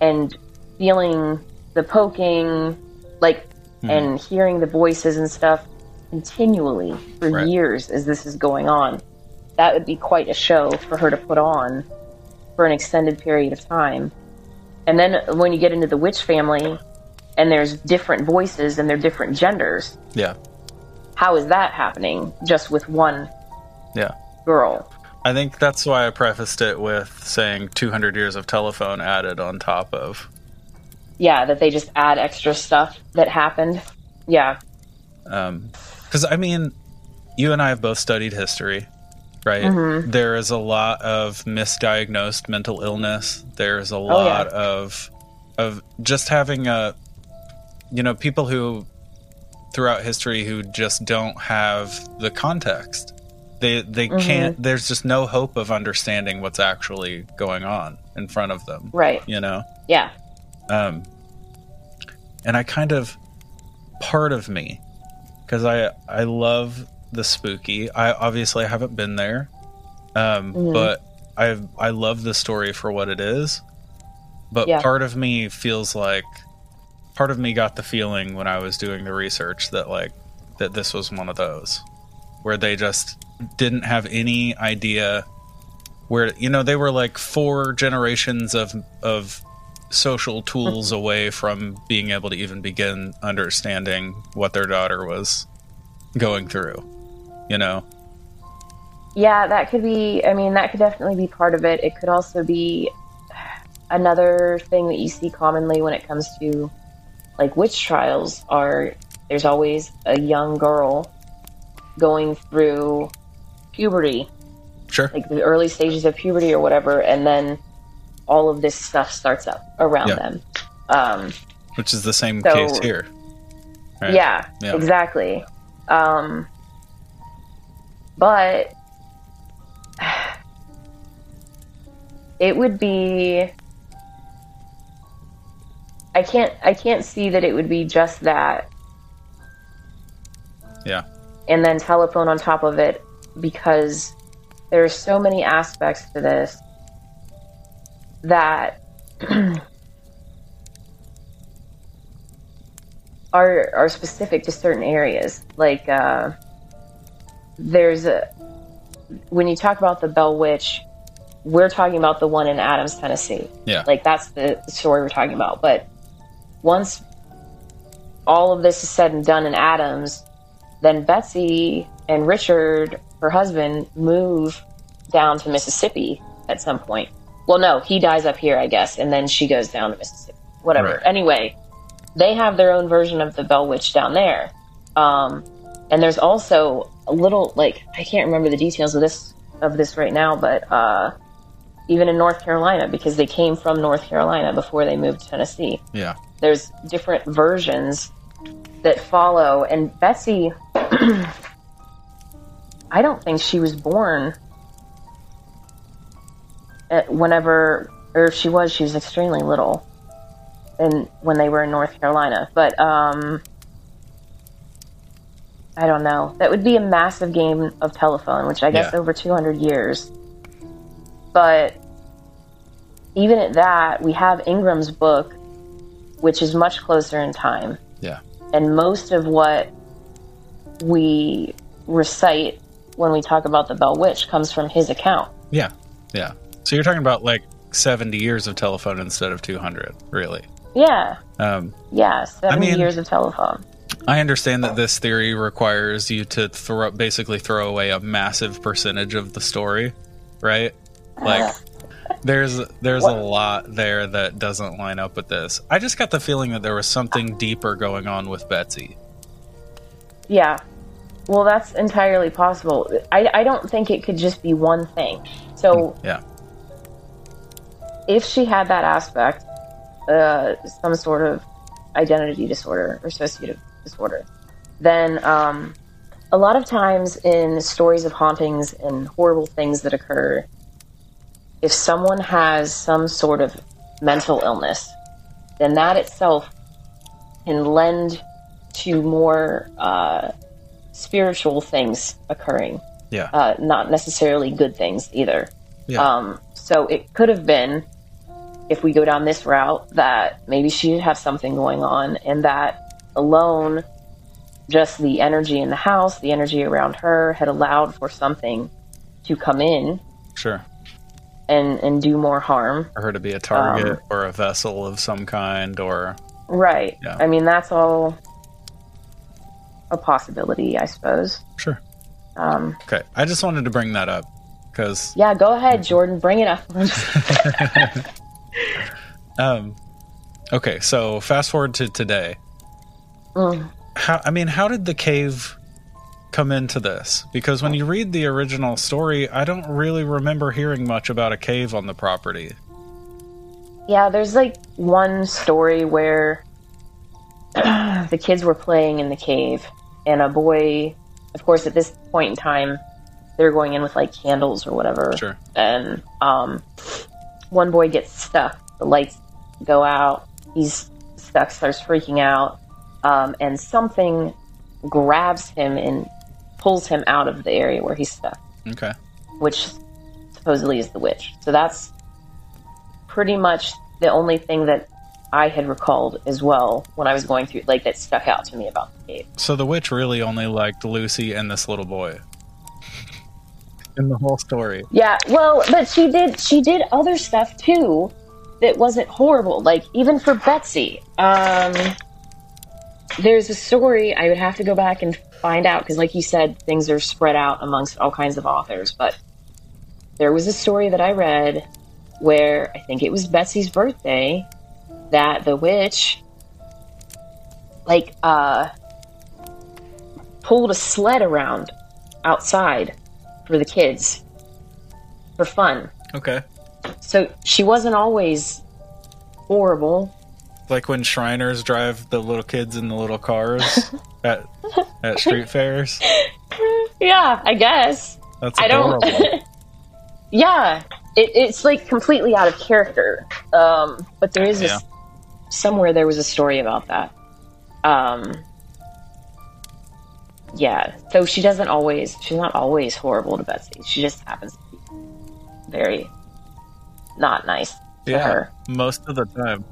and feeling the poking, like, hmm. and hearing the voices and stuff continually for Right. years as this is going on. That would be quite a show for her to put on for an extended period of time. And then when you get into the witch family and there's different voices and they're different genders, Yeah. how is that happening just with one Yeah. Girl? I think that's why I prefaced it with saying 200 years of telephone added on top of. Yeah, that they just add extra stuff that happened. Yeah. Because, I mean, you and I have both studied history, right? Mm-hmm. There is a lot of misdiagnosed mental illness. There's a Oh, yeah. lot of of just having a, you know, people who throughout history who just don't have the context. They they Mm-hmm. can't. There's just no hope of understanding what's actually going on in front of them. Right. You know. Yeah. Um, and I kind of part of me because I I love the spooky. I obviously haven't been there, um, Mm-hmm. but I I love the story for what it is. But Yeah. part of me feels like part of me got the feeling when I was doing the research that like that this was one of those where they just didn't have any idea where you know they were like four generations of of social tools away from being able to even begin understanding what their daughter was going through you know Yeah, that could be, I mean, that could definitely be part of it. It could also be another thing that you see commonly when it comes to like witch trials are there's always a young girl going through puberty, sure like the early stages of puberty or whatever, and then all of this stuff starts up around Yeah. them. Um, which is the same So- case here right? Yeah, Yeah. exactly. Um, but it would be. I can't. I can't see that it would be just that, yeah and then telephone on top of it, because there are so many aspects to this that are are specific to certain areas. Like uh, there's a when you talk about the Bell Witch, we're talking about the one in Adams, Tennessee. yeah Like that's the story we're talking about. But once all of this is said and done in Adams, then Betsy and Richard, her husband, move down to Mississippi at some point. Well, no, he dies up here, I guess, and then she goes down to Mississippi. Whatever. Right. Anyway, they have their own version of the Bell Witch down there. Um, and there's also a little like I can't remember the details of this of this right now, but uh, even in North Carolina, because they came from North Carolina before they moved to Tennessee yeah there's different versions that follow and betsy i don't think she was born whenever or if she was she was extremely little and when they were in north carolina but um i don't know that would be a massive game of telephone which i guess Yeah. over 200 years but even at that we have ingram's book which is much closer in time. yeah And most of what we recite when we talk about the Bell Witch comes from his account. yeah yeah so you're talking about like 70 years of telephone instead of 200 really Yeah, um yeah, 70 mean- years of telephone. I understand that this theory requires you to throw basically throw away a massive percentage of the story, right? Like there's there's a lot there that doesn't line up with this. I just got the feeling that there was something deeper going on with Betsy. Yeah. Well, that's entirely possible. I, I don't think it could just be one thing. So Yeah. if she had that aspect, uh, some sort of identity disorder or associative disorder, then um, a lot of times in stories of hauntings and horrible things that occur, if someone has some sort of mental illness, then that itself can lend to more uh, spiritual things occurring, Yeah. uh, not necessarily good things either. Yeah. Um, so it could have been, if we go down this route, that maybe she did have something going on, and that alone, just the energy in the house, the energy around her, had allowed for something to come in sure. and and do more harm. For her to be a target Um, or a vessel of some kind or Right. Yeah. I mean, that's all a possibility, I suppose. sure. Um, Okay. I just wanted to bring that up cuz yeah, go ahead, Jordan. Bring it up. um okay, so fast forward to today. Mm. how I mean, how did the cave come into this? Because when you read the original story, I don't really remember hearing much about a cave on the property. Yeah, there's like one story where the kids were playing in the cave, and a boy, of course, at this point in time, they're going in with like candles or whatever. Sure. And um, one boy gets stuck. The lights go out. He's stuck, starts freaking out, um, and something grabs him and pulls him out of the area where he's stuck Okay. which supposedly is the witch. So that's pretty much the only thing that I had recalled as well when I was going through, like that stuck out to me about the cave. So the witch really only liked Lucy and this little boy. In the whole story. Yeah, well, but she did she did other stuff too that wasn't horrible. Like even for Betsy, um, there's a story I would have to go back and find out because, like you said, things are spread out amongst all kinds of authors. But there was a story that I read where I think it was Betsy's birthday that the witch, like, uh, pulled a sled around outside for the kids for fun. Okay. So she wasn't always horrible. Like when Shriners drive the little kids in the little cars at at street fairs. Yeah, I guess. That's I don't. yeah, it, it's like completely out of character. Um, but there is Yeah. Somewhere there was a story about that. Um, yeah, so she doesn't always. She's not always horrible to Betsy. She just happens to be very not nice to yeah. her. Most of the time.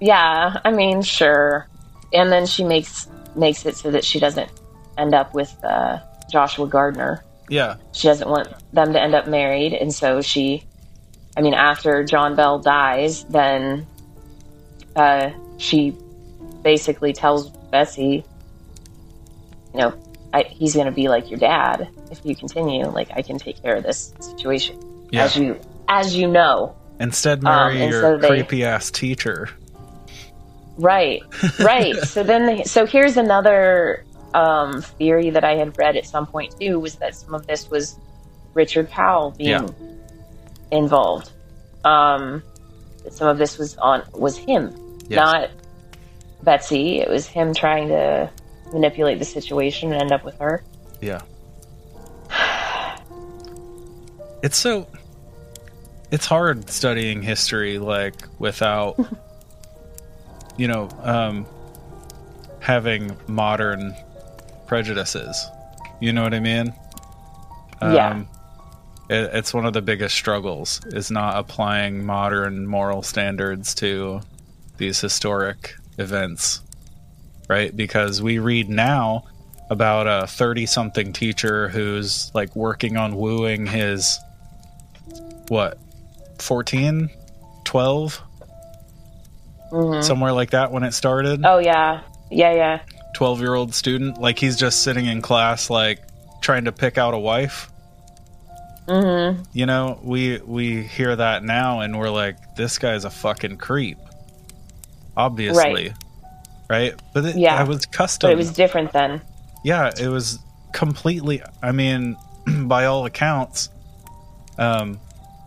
Yeah, I mean, sure. And then she makes makes it so that she doesn't end up with uh, Joshua Gardner. Yeah. She doesn't want them to end up married, and so she, I mean, after John Bell dies, then uh, she basically tells Bessie, you know, I, he's going to be like your dad if you continue. Like, I can take care of this situation, Yeah. as you as you know. Instead marry and your so they- creepy ass teacher. Right, right. so then, the, so here's another um, theory that I had read at some point too was that some of this was Richard Powell being Yeah. involved. Um, some of this was on was him, Yes. not Betsy. It was him trying to manipulate the situation and end up with her. Yeah. It's so it's hard studying history like without you know um having modern prejudices. You know what I mean? Yeah. It, it's one of the biggest struggles is not applying modern moral standards to these historic events right because we read now about a 30 something teacher who's like working on wooing his what 14 12 Mhm. somewhere like that when it started Oh yeah, yeah, yeah. 12 year old student. Like he's just sitting in class, like trying to pick out a wife. Mm-hmm. You know, we we hear that now, and we're like, this guy's a fucking creep. Obviously, right? But it, Yeah. I was custom. But it was different then. yeah, it was completely. I mean, by all accounts, um,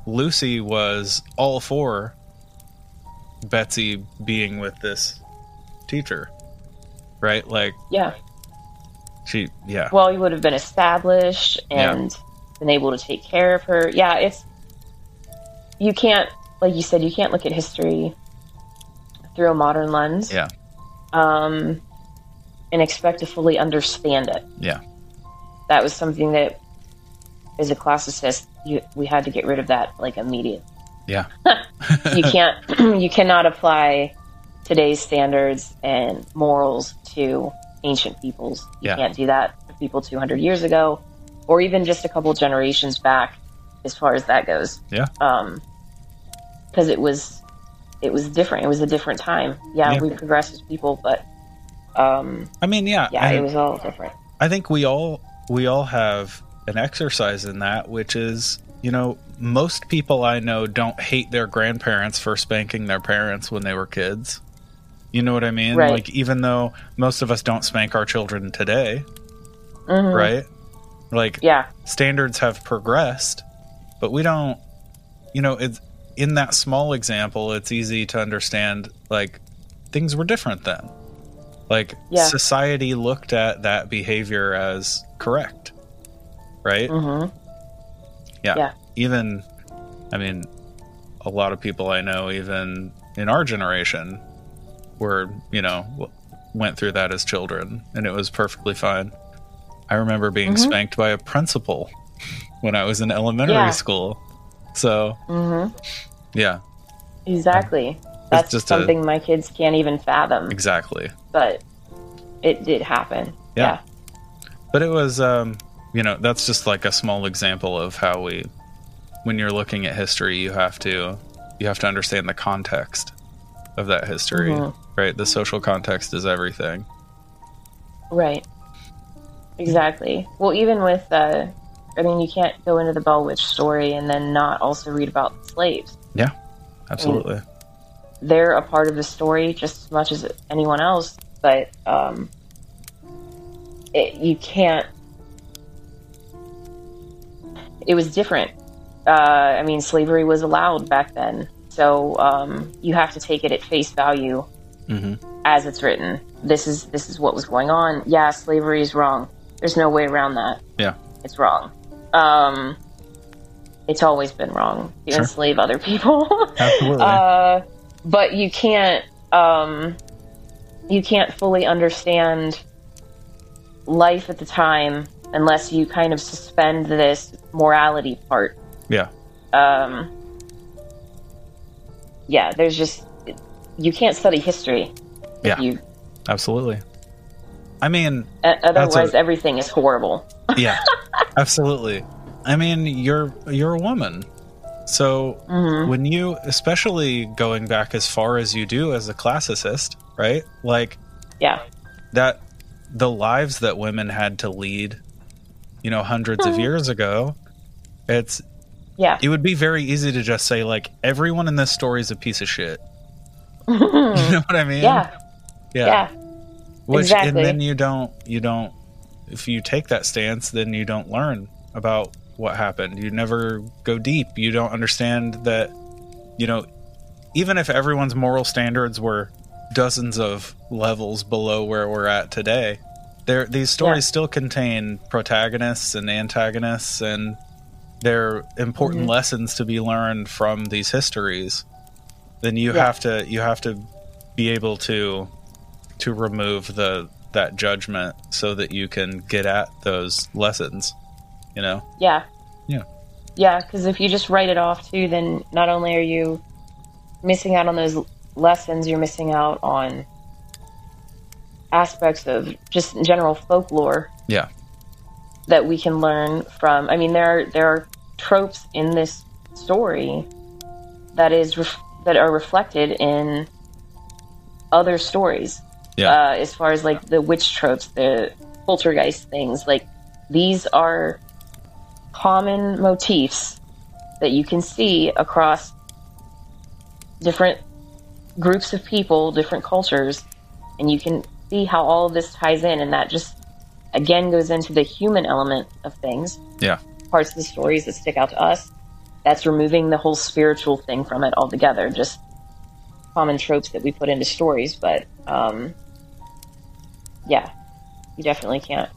Lucy was all for Betsy being with this teacher, right? Like Yeah. she, yeah, Well, you would have been established and been able to take care of her. Yeah, it's you can't, like you said, you can't look at history through a modern lens. yeah, um, and expect to fully understand it. yeah, That was something that, as a classicist, you, we had to get rid of that like immediately. yeah, You can't, you cannot apply today's standards and morals to ancient peoples. You Yeah. can't do that to people 200 years ago, or even just a couple generations back, as far as that goes. yeah, Um, because it was, it was different. It was a different time. Yeah, Yeah. we progressed as people, but um, I mean, yeah, yeah, and it was all different. I think we all we all have an exercise in that, which is, you know, most people I know don't hate their grandparents for spanking their parents when they were kids. You know what I mean? Right. Like even though most of us don't spank our children today, Mhm. right? Like Yeah, standards have progressed, but we don't you know, it's in that small example, it's easy to understand like things were different then. Like Yeah. society looked at that behavior as correct. Right? hmm Yeah. Yeah. Even, I mean, a lot of people I know, even in our generation, were, you know, went through that as children and it was perfectly fine. I remember being Mhm. spanked by a principal when I was in elementary Yeah. school. So, hmm yeah, exactly. That's just a- something my kids can't even fathom, exactly. but it did happen. Yeah. But it was, um, you know, that's just like a small example of how we, when you're looking at history, you have to, you have to understand the context of that history, Mhm. right? The social context is everything. Right. Exactly. Well, even with, uh, I mean, you can't go into the Bell Witch story and then not also read about the slaves. Yeah, absolutely. They're a part of the story just as much as anyone else, but um, it, you can't. It was different. Uh, I mean, slavery was allowed back then, so um, you have to take it at face value hmm as it's written. This is this is what was going on. Yeah, slavery is wrong. There's no way around that. Yeah. It's wrong. Um, it's always been wrong to Sure. enslave other people. Absolutely. uh, but you can't um, you can't fully understand life at the time unless you kind of suspend this morality part. yeah. Um, yeah, there's just you can't study history. Yeah. You Absolutely. I mean, otherwise, a- everything is horrible. yeah, absolutely. I mean, you're you're a woman, so hmm when you, especially going back as far as you do as a classicist, right? Like Yeah, that, the lives that women had to lead, you know, hundreds of Mhm. years ago. It's yeah, it would be very easy to just say like everyone in this story is a piece of shit. You know what I mean? yeah, yeah. yeah, Which exactly. and then you don't you don't if you take that stance then you don't learn about what happened. You never go deep. You don't understand that you know even if everyone's moral standards were dozens of levels below where we're at today, there these stories Yeah. still contain protagonists and antagonists and there are important Mhm. lessons to be learned from these histories. Then you Yeah. have to you have to be able to to remove the that judgment so that you can get at those lessons you know yeah, Yeah. yeah. Because if you just write it off too, then not only are you missing out on those lessons, you're missing out on aspects of just general folklore yeah that we can learn from. I mean, there are, there are tropes in this story that is ref- that are reflected in other stories. Yeah. Uh, as far as like the witch tropes, the poltergeist things, like these are common motifs that you can see across different groups of people, different cultures, and you can see how all of this ties in, and that just again goes into the human element of things Yeah. parts of the stories that stick out to us. That's removing the whole spiritual thing from it altogether. Just common tropes that we put into stories, but um, yeah, you definitely can't.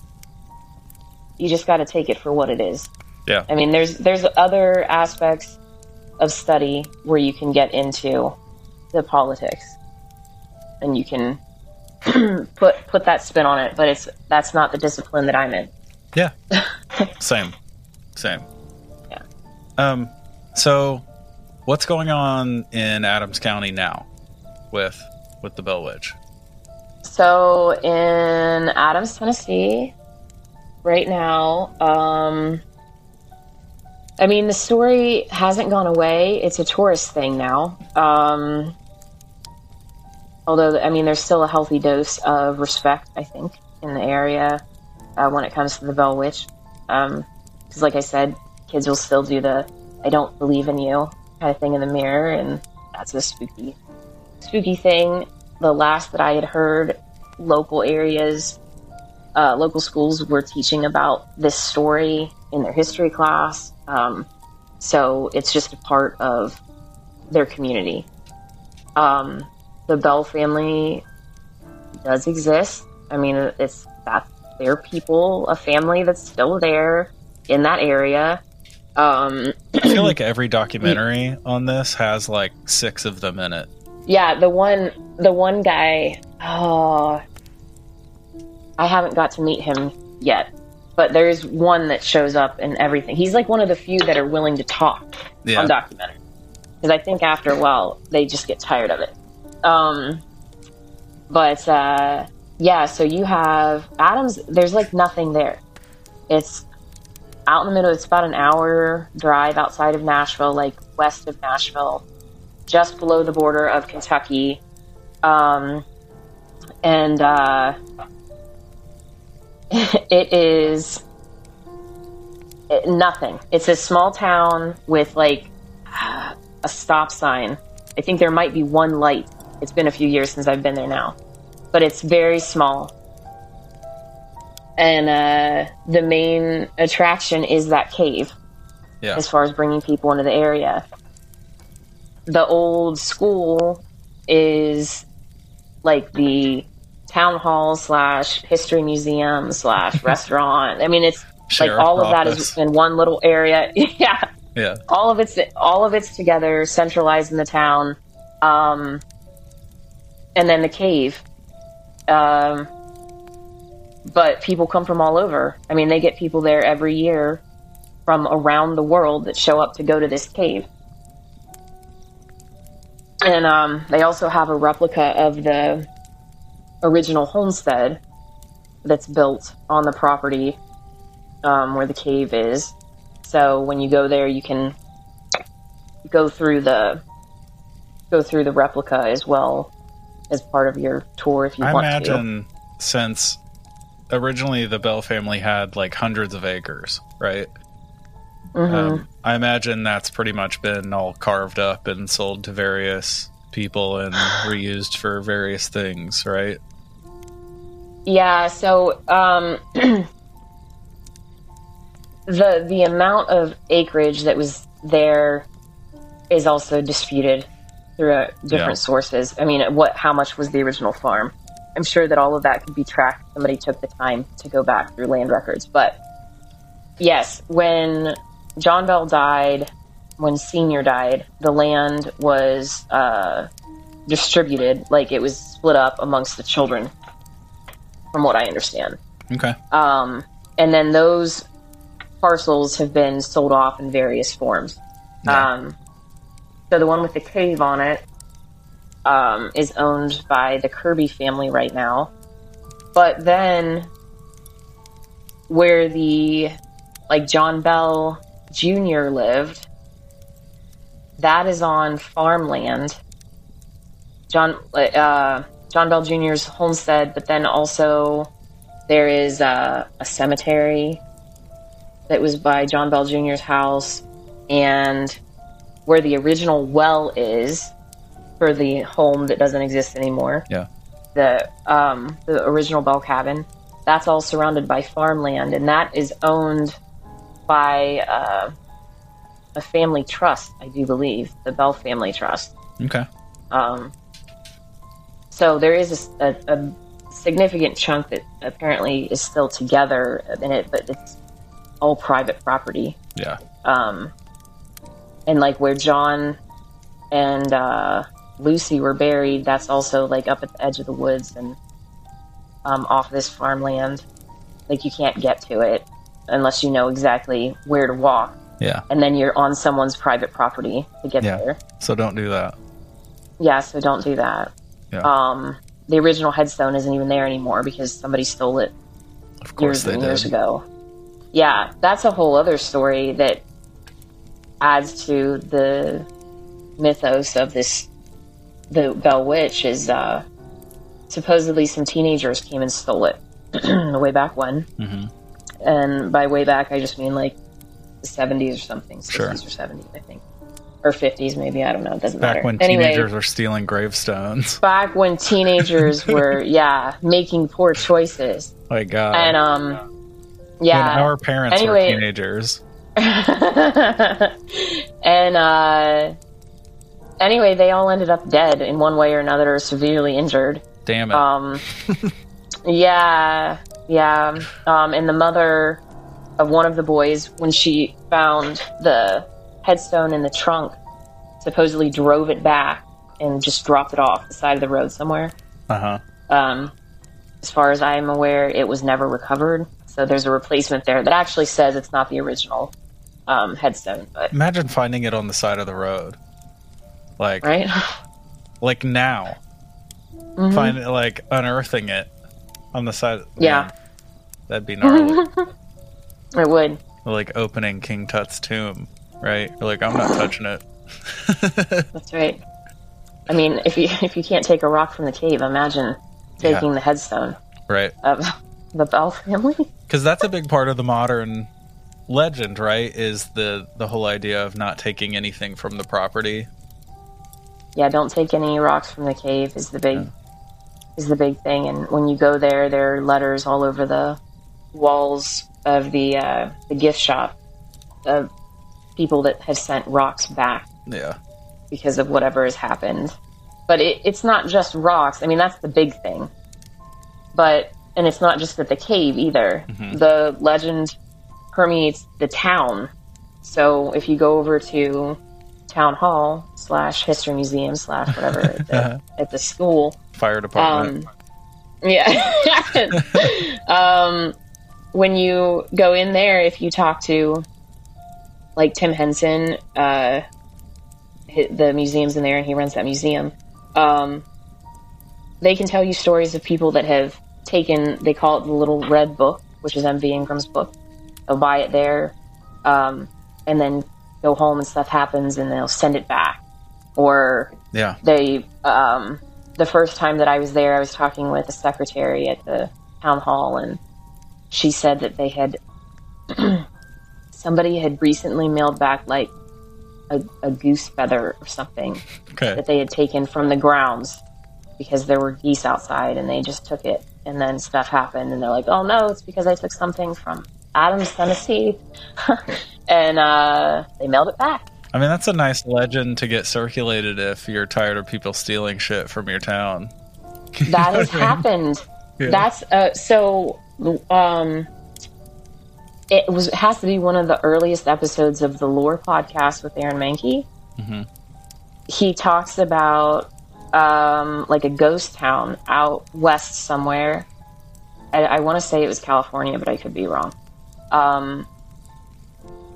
You just got to take it for what it is. Yeah. I mean, there's there's other aspects of study where you can get into the politics, and you can put put that spin on it. But it's that's not the discipline that I'm in. Yeah. Same. Same. Yeah. Um so what's going on in Adams County now with with the Bell Witch? So in Adams, Tennessee, right now, um, I mean, the story hasn't gone away. It's a tourist thing now. Um, although, I mean, there's still a healthy dose of respect, I think, in the area uh, when it comes to the Bell Witch. Because, like I said, kids will still do the "I don't believe in you" kind of thing in the mirror, and that's a spooky, spooky thing. The last that I had heard, local areas, uh, local schools were teaching about this story in their history class. Um, so it's just a part of their community. Um, the Bell family does exist. I mean, it's that they're people, a family that's still there in that area. Um, I feel like every documentary on this has like six of them in it. yeah, the one, the one guy. Oh, I haven't got to meet him yet, but there's one that shows up in everything. He's like one of the few that are willing to talk Yeah. on documentary because I think after a while they just get tired of it. Um, but uh, yeah, so you have Adams. There's like nothing there. It's out in the middle. It's about an hour drive outside of Nashville, like west of Nashville, just below the border of Kentucky. Um, and uh, it is it- nothing. It's a small town with like a stop sign. I think there might be one light. It's been a few years since I've been there now, but it's very small. And uh, the main attraction is that cave Yeah. as far as bringing people into the area. The old school is like the town hall slash history museum slash restaurant. I mean, it's like all of that is office. in one little area. yeah, Yeah. all of it's all of it's together, centralized in the town. Um, and then the cave. Um, but people come from all over. I mean, they get people there every year from around the world that show up to go to this cave. And um, they also have a replica of the original homestead that's built on the property um, where the cave is. So when you go there, you can go through the go through the replica as well as part of your tour if you I want to. imagine since originally the Bell family had like hundreds of acres, right? Mhm. Um, I imagine that's pretty much been all carved up and sold to various people and reused for various things, right? Yeah, so um, the the amount of acreage that was there is also disputed through uh, different Yeah. sources. I mean, what how much was the original farm? I'm sure that all of that could be tracked. If somebody took the time to go back through land records, but yes, when John Bell died, when Senior died, the land was uh, distributed, like it was split up amongst the children from what I understand. Okay. Um, and then those parcels have been sold off in various forms. Yeah. Um, so the one with the cave on it um, is owned by the Kirby family right now. But then where the like John Bell Jr. lived, that is on farmland. John uh, John Bell Jr.'s homestead, but then also there is uh, a cemetery that was by John Bell Jr.'s house, and where the original well is for the home that doesn't exist anymore. Yeah. The um, the original Bell cabin. That's all surrounded by farmland, and that is owned by uh, a family trust, I do believe, the Bell family trust. Okay. Um, so there is a, a, a significant chunk that apparently is still together in it, but it's all private property. Yeah. Um, and like where John and uh, Lucy were buried, that's also like up at the edge of the woods and um, off this farmland. Like you can't get to it unless you know exactly where to walk, Yeah. and then you're on someone's private property to get Yeah. there. So don't do that. Yeah, so don't do that. Yeah. Um, the original headstone isn't even there anymore because somebody stole it Of course years they and did. years ago. Yeah, that's a whole other story that adds to the mythos of this. The Bell Witch is uh, supposedly some teenagers came and stole it way back when, hmm and by way back I just mean like the seventies or something, sixties Sure. or seventies, I think, or fifties maybe. I don't know. It doesn't Back matter. when anyway, teenagers were stealing gravestones. back when teenagers were yeah making poor choices My God. and um when yeah our parents Anyway- were teenagers. and uh anyway they all ended up dead in one way or another or severely injured Damn it. um yeah yeah um and the mother of one of the boys when she found the headstone in the trunk supposedly drove it back and just dropped it off the side of the road somewhere Uh huh. Um, as far as I am aware, it was never recovered. So there's a replacement there that actually says it's not the original um, headstone, but Imagine finding it on the side of the road. Like, right? like now. Mhm. Find it, like, unearthing it on the side. Yeah. That'd be gnarly. it would. like opening King Tut's tomb, right? You're like, I'm not touching it. That's right. I mean, if you if you can't take a rock from the cave, imagine taking the headstone right. of the Bell family. because that's a big part of the modern legend right is the the whole idea of not taking anything from the property yeah, don't take any rocks from the cave is the big is the big thing. And when you go there, there are letters all over the walls of the uh, the gift shop of people that have sent rocks back yeah because of whatever has happened. But it, it's not just rocks. I mean, that's the big thing. But and it's not just at the cave either. The legend permeates the town. So if you go over to town hall slash history museum slash whatever at the, at the school, fire department um, yeah. um, when you go in there, if you talk to like Tim Henson, uh, the museum's in there and he runs that museum, um, they can tell you stories of people that have taken, they call it the little red book, which is MV Ingram's book. They'll buy it there, um, and then go home and stuff happens and they'll send it back. Or yeah they um, the first time that I was there, I was talking with a secretary at the town hall, and she said that they had somebody had recently mailed back like a, a goose feather or something okay. that they had taken from the grounds because there were geese outside, and they just took it, and then stuff happened, and they're like, "Oh no, it's because I took something from Adams, Tennessee," and uh, they mailed it back. I mean that's a nice legend to get circulated if you're tired of people stealing shit from your town that has happened. Yeah. That's uh, so. Um, it was it has to be one of the earliest episodes of the Lore podcast with Aaron Mahnke. Mhm. He talks about um, like a ghost town out west somewhere. I, I want to say it was California, but I could be wrong. Um,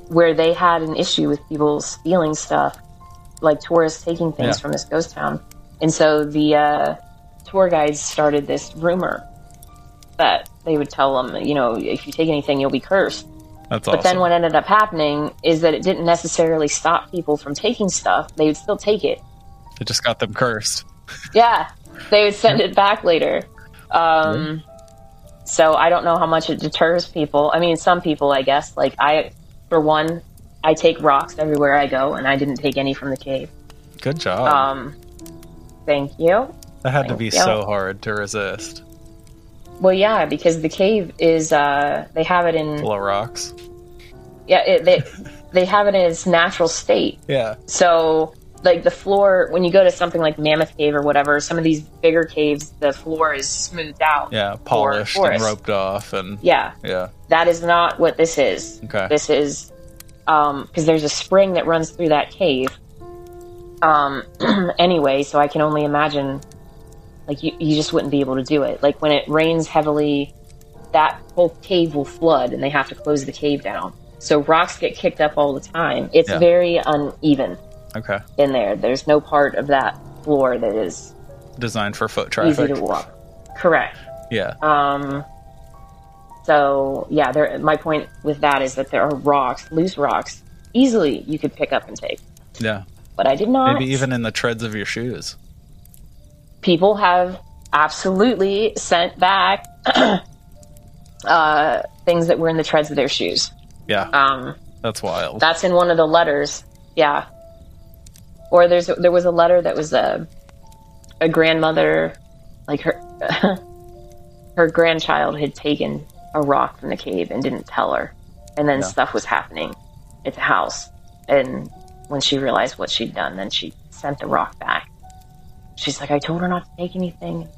where they had an issue with people stealing stuff, like tourists taking things Yeah. from this ghost town, and so the uh, tour guides started this rumor that they would tell them, you know, if you take anything, you'll be cursed. that's But awesome then what ended up happening is that it didn't necessarily stop people from taking stuff. They would still take it. it just got them cursed Yeah. they would send it back later. Um, so I don't know how much it deters people. I mean, some people, I guess. Like I, for one, I take rocks everywhere I go, and I didn't take any from the cave. Good job. Um, thank you. that had to be you. so hard to resist. Well, yeah, because the cave is uh, they have it in Full of rocks. yeah it, they they have it in its natural state. Yeah. So like the floor when you go to something like Mammoth Cave or whatever, some of these bigger caves, the floor is smoothed out. Yeah. Polished and roped off and Yeah, yeah. that is not what this is. Okay. This is because there's a spring that runs through that cave. Um, anyway, so I can only imagine, like you, you just wouldn't be able to do it. Like when it rains heavily, that whole cave will flood, and they have to close the cave down. So rocks get kicked up all the time. It's Yeah. very uneven Okay. in there. There's no part of that floor that is Designed for foot traffic. easy to walk. Correct. Yeah. Um, so yeah, there. My point with that is that there are rocks, loose rocks, easily you could pick up and take, Yeah. but I did not. Maybe even in the treads of your shoes. people have absolutely sent back uh, things that were in the treads of their shoes. Yeah. Um, That's wild. that's in one of the letters. Yeah. Or there's there was a letter that was a a grandmother, like her her grandchild had taken a rock from the cave and didn't tell her, and then Yeah. stuff was happening at the house, and when she realized what she'd done, then she sent the rock back. She's like, I told her not to take anything.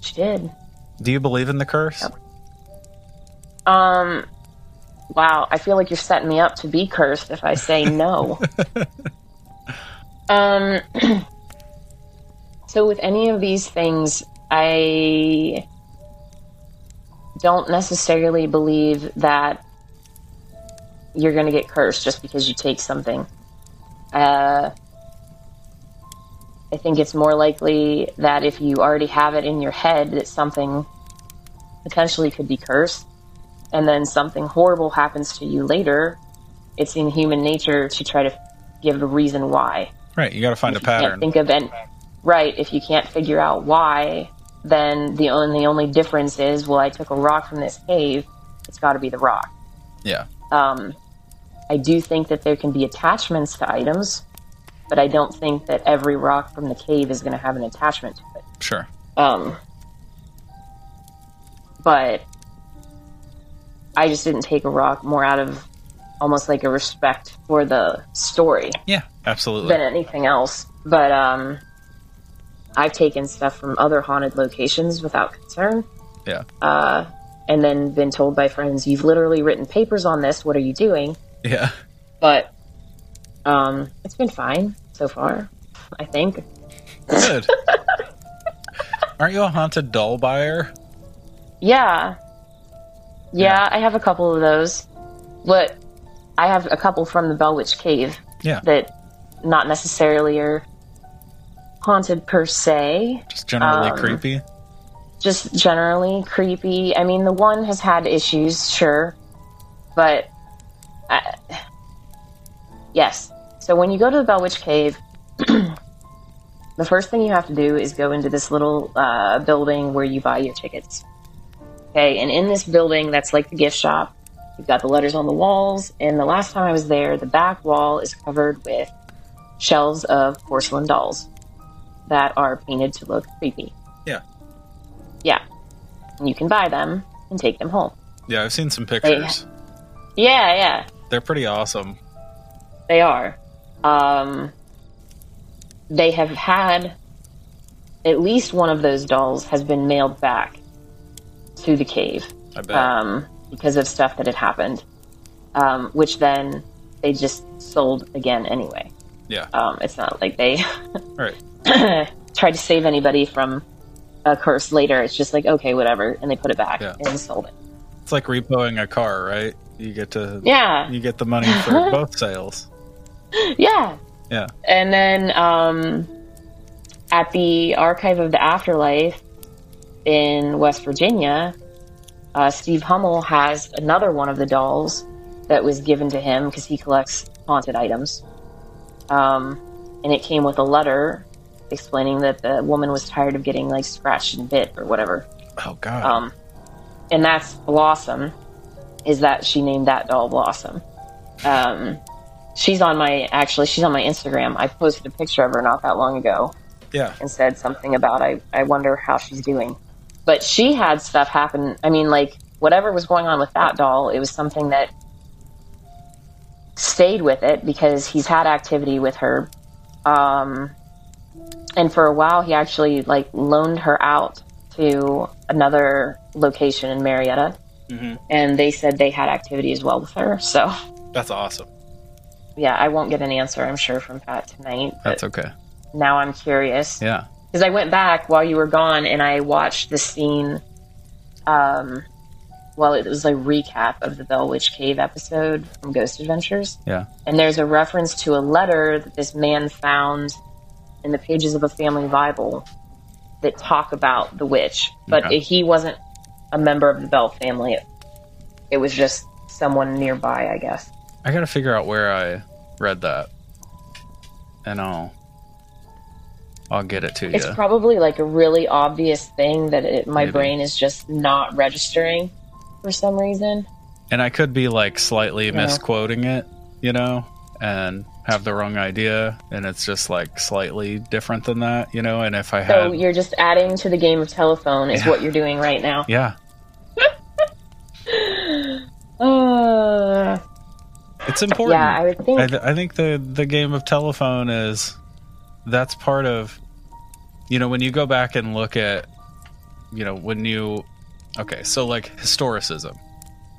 She did. Do you believe in the curse? Yep. Um, wow, I feel like you're setting me up to be cursed if I say no. um, so with any of these things, I don't necessarily believe that you're going to get cursed just because you take something. Uh, I think it's more likely that if you already have it in your head that something potentially could be cursed, and then something horrible happens to you later, it's in human nature to try to give a reason why. Right. You got to find a If can't pattern. think of any, right? If you can't figure out why, then the only the only difference is, well, I took a rock from this cave. It's got to be the rock. Yeah. Um, I do think that there can be attachments to items, but I don't think that every rock from the cave is going to have an attachment to it. Sure. Um, but I just didn't take a rock more out of almost like a respect for the story Yeah. Absolutely. than anything else. But um, I've taken stuff from other haunted locations without concern, yeah. uh, and then been told by friends, "You've literally written papers on this. What are you doing?" Yeah. But um, it's been fine so far. I think. Good. Aren't you a haunted doll buyer? Yeah. Yeah, I have a couple of those. But I have a couple from the Bell Witch Cave Yeah. that not necessarily are haunted per se, Just generally Um, creepy. just generally creepy. I mean, the one has had issues, sure, but I, yes. So when you go to the Bell Witch Cave, the first thing you have to do is go into this little uh, building where you buy your tickets. Okay, and in this building, that's like the gift shop. You've got the letters on the walls, and the last time I was there, the back wall is covered with shelves of porcelain dolls that are painted to look creepy. Yeah. Yeah. And you can buy them and take them home. Yeah, I've seen some pictures. Yeah, yeah, They're pretty awesome. they are. Um, they have had at least one of those dolls has been mailed back to the cave I bet. um, because of stuff that had happened, um, which then they just sold again anyway. yeah. Um, it's not like they Right. tried to save anybody from a curse later. It's just like, okay, whatever. And they put it back Yeah. and sold it. It's like repoing a car, right? You get to Yeah. you get the money for both sales. Yeah. Yeah. And then um, at the Archive of the Afterlife in West Virginia, uh, Steve Hummel has another one of the dolls that was given to him because he collects haunted items. Um, and it came with a letter explaining that the woman was tired of getting like scratched and bit or whatever. Oh God. Um, and that's Blossom. Is that she named that doll Blossom? Um, she's on my actually she's on my Instagram. I posted a picture of her not that long ago yeah. and said something about I I wonder how she's doing. But she had stuff happen. I mean, like whatever was going on with that doll, it was something that stayed with it because he's had activity with her. Um, and for a while, he actually like loaned her out to another location in Marietta, Mhm. and they said they had activity as well with her. So That's awesome. yeah, I won't get an answer, I'm sure, from Pat tonight. That's okay. now I'm curious Yeah. Because I went back while you were gone and I watched the scene. Um, well, it was a recap of the Bell Witch Cave episode from Ghost Adventures, Yeah. and there's a reference to a letter that this man found in the pages of a family Bible that talk about the witch, but Okay. he wasn't a member of the Bell family. It, it was just someone nearby, I guess. I gotta figure out where I read that, and I'll I'll get it to you. It's probably like a really obvious thing that it, my Maybe. brain is just not registering for some reason. and I could be like slightly misquoting it, you know, and have the wrong idea, and it's just like slightly different than that, you know. And if I So had, you're just adding to the game of telephone is Yeah. what you're doing right now. yeah, Uh, it's important. yeah, I would think. I, th- I think the the game of telephone is that's part of you know when you go back and look at you know when you okay so like historicism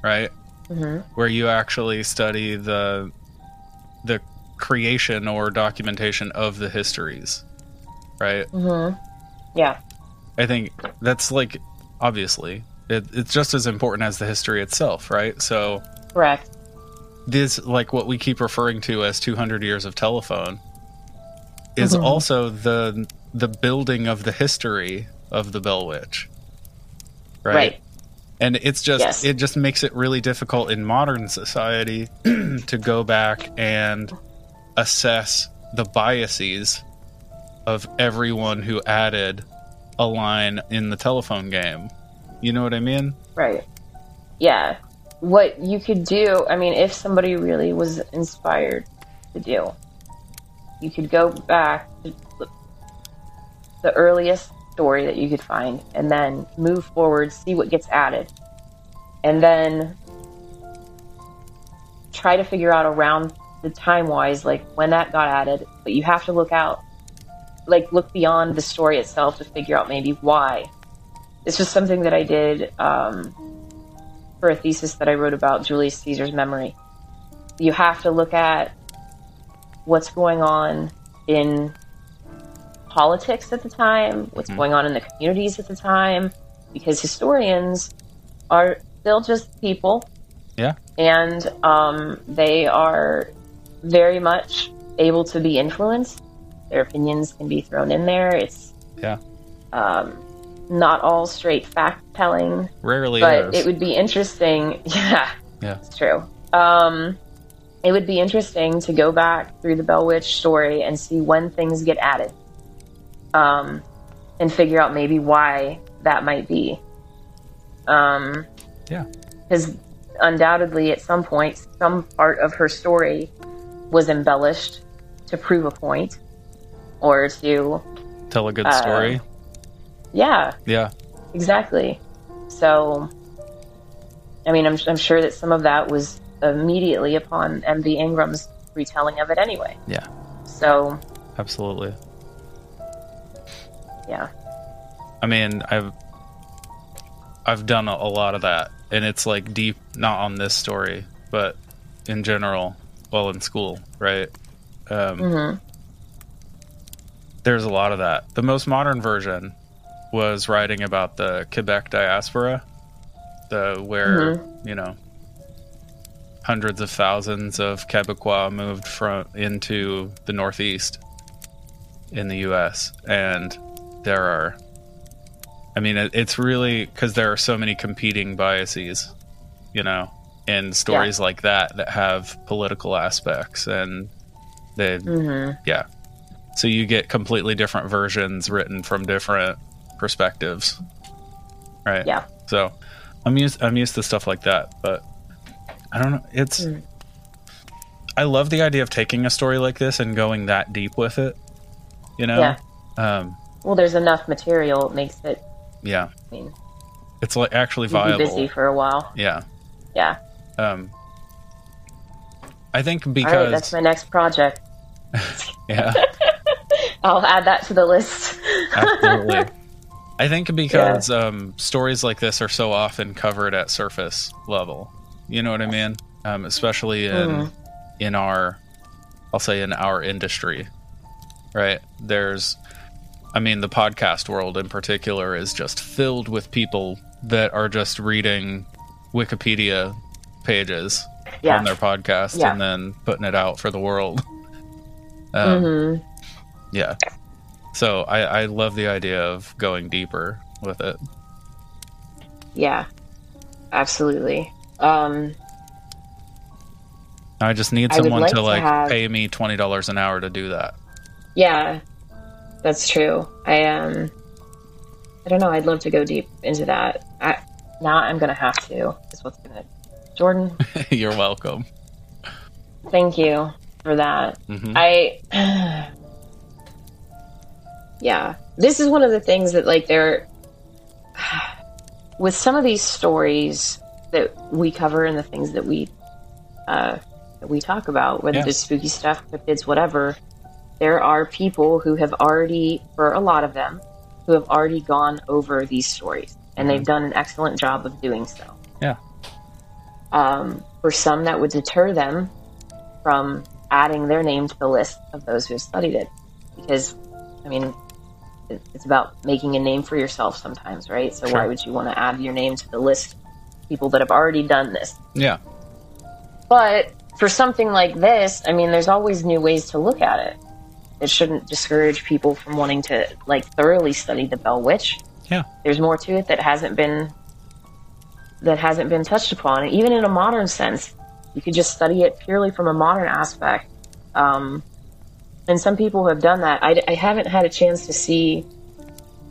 right Mhm. where you actually study the the creation or documentation of the histories right Mhm. Yeah, i think that's like obviously it, it's just as important as the history itself right so correct. this like what we keep referring to as 200 years of telephone is Mhm. also the the building of the history of the bell witch right, Right. and it's just Yes. it just makes it really difficult in modern society to go back and assess the biases of everyone who added a line in the telephone game you know what i mean Right. Yeah. What you could do, I mean, if somebody really was inspired to do, you could go back to the earliest story that you could find and then move forward, see what gets added. And then try to figure out around the time wise, like when that got added. But you have to look out, like, look beyond the story itself to figure out maybe why this was something that I did um, for a thesis that I wrote about Julius Caesar's memory. You have to look at what's going on in politics at the time, what's Mhm. going on in the communities at the time, because historians are still just people. Yeah. And um, they are very much able to be influenced. Their opinions can be thrown in there. It's Yeah. um, not all straight fact telling, rarely but is it would be interesting. Yeah, Yeah. it's true. Um, it would be interesting to go back through the Bell Witch story and see when things get added, um, and figure out maybe why that might be. Um, Yeah. because undoubtedly, at some point, some part of her story was embellished to prove a point, or to tell a good uh, story yeah, yeah Exactly. So, I mean, I'm, I'm sure that some of that was immediately upon MV Ingram's retelling of it anyway. Yeah. So, absolutely yeah. I mean, I've I've done a, a lot of that, and it's like deep, not on this story, but in general, while in school, right? Um, hmm There's a lot of that. The most modern version was writing about the Quebec diaspora, the where you know hundreds of thousands of Quebecois moved from into the Northeast in the U.S. and there are, I mean, it, it's really because there are so many competing biases, you know, in stories like that that have political aspects and they, hmm yeah. So you get completely different versions written from different perspectives. Right. Yeah. So I'm used I'm used to stuff like that, but I don't know. It's Mm. I love the idea of taking a story like this and going that deep with it. You know? Yeah. Um Well, there's enough material. It makes it. yeah. I mean, It's like actually viable. busy for a while. Yeah. Yeah. Um I think because right, that's my next project. yeah. I'll add that to the list. Absolutely. I think because um, stories like this are so often covered at surface level. You know what I mean? Um, especially in Mhm. in our, I'll say in our industry, right? There's, I mean, the podcast world in particular is just filled with people that are just reading Wikipedia pages yeah. on their podcast Yeah. and then putting it out for the world. Um, hmm yeah. So I, I love the idea of going deeper with it. Yeah. Absolutely. Um, I just need someone like to to like have- pay me twenty dollars an hour to do that. yeah, that's true. I um, I don't know. I'd love to go deep into that. I, now I'm gonna have to. Is what's gonna. Jordan, You're welcome. thank you for that. hmm I yeah, this is one of the things that like there with some of these stories that we cover and the things that we uh, that we talk about, whether it's spooky stuff, cryptids, whatever. There are people who have already, for a lot of them, who have already gone over these stories, and they've done an excellent job of doing so. Yeah. Um, for some, that would deter them from adding their name to the list of those who have studied it. Because, I mean, it's about making a name for yourself sometimes, right? So Sure. why would you want to add your name to the list people that have already done this? Yeah. But for something like this, I mean, there's always new ways to look at it. It shouldn't discourage people from wanting to like thoroughly study the Bell Witch. Yeah. There's more to it that hasn't been that hasn't been touched upon, even in a modern sense. You could just study it purely from a modern aspect. Um, and some people have done that. I, I haven't had a chance to see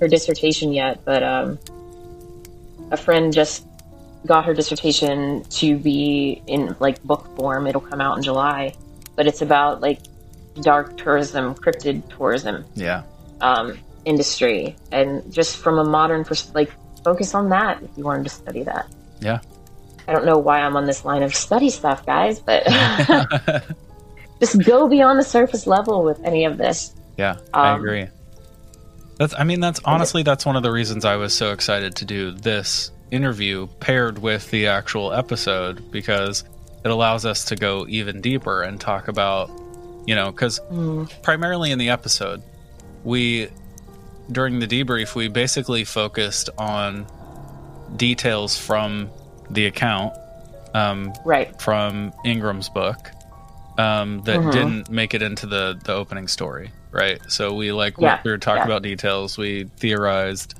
her dissertation yet, but um, a friend just got her dissertation to be in like book form. It'll come out in July, but it's about like dark tourism, cryptid tourism Yeah. um, industry, and just from a modern pers- like focus on that if you wanted to study that. Yeah. I don't know why I'm on this line of study stuff, guys, but just go beyond the surface level with any of this. Yeah, I Um, agree. That's I mean that's honestly that's one of the reasons I was so excited to do this interview paired with the actual episode because it allows us to go even deeper and talk about you know cuz primarily in the episode we during the debrief we basically focused on details from the account um, Right. from Ingram's book um, that Mhm. didn't make it into the the opening story, right? So we like Yeah, went through talked yeah. about details, we theorized,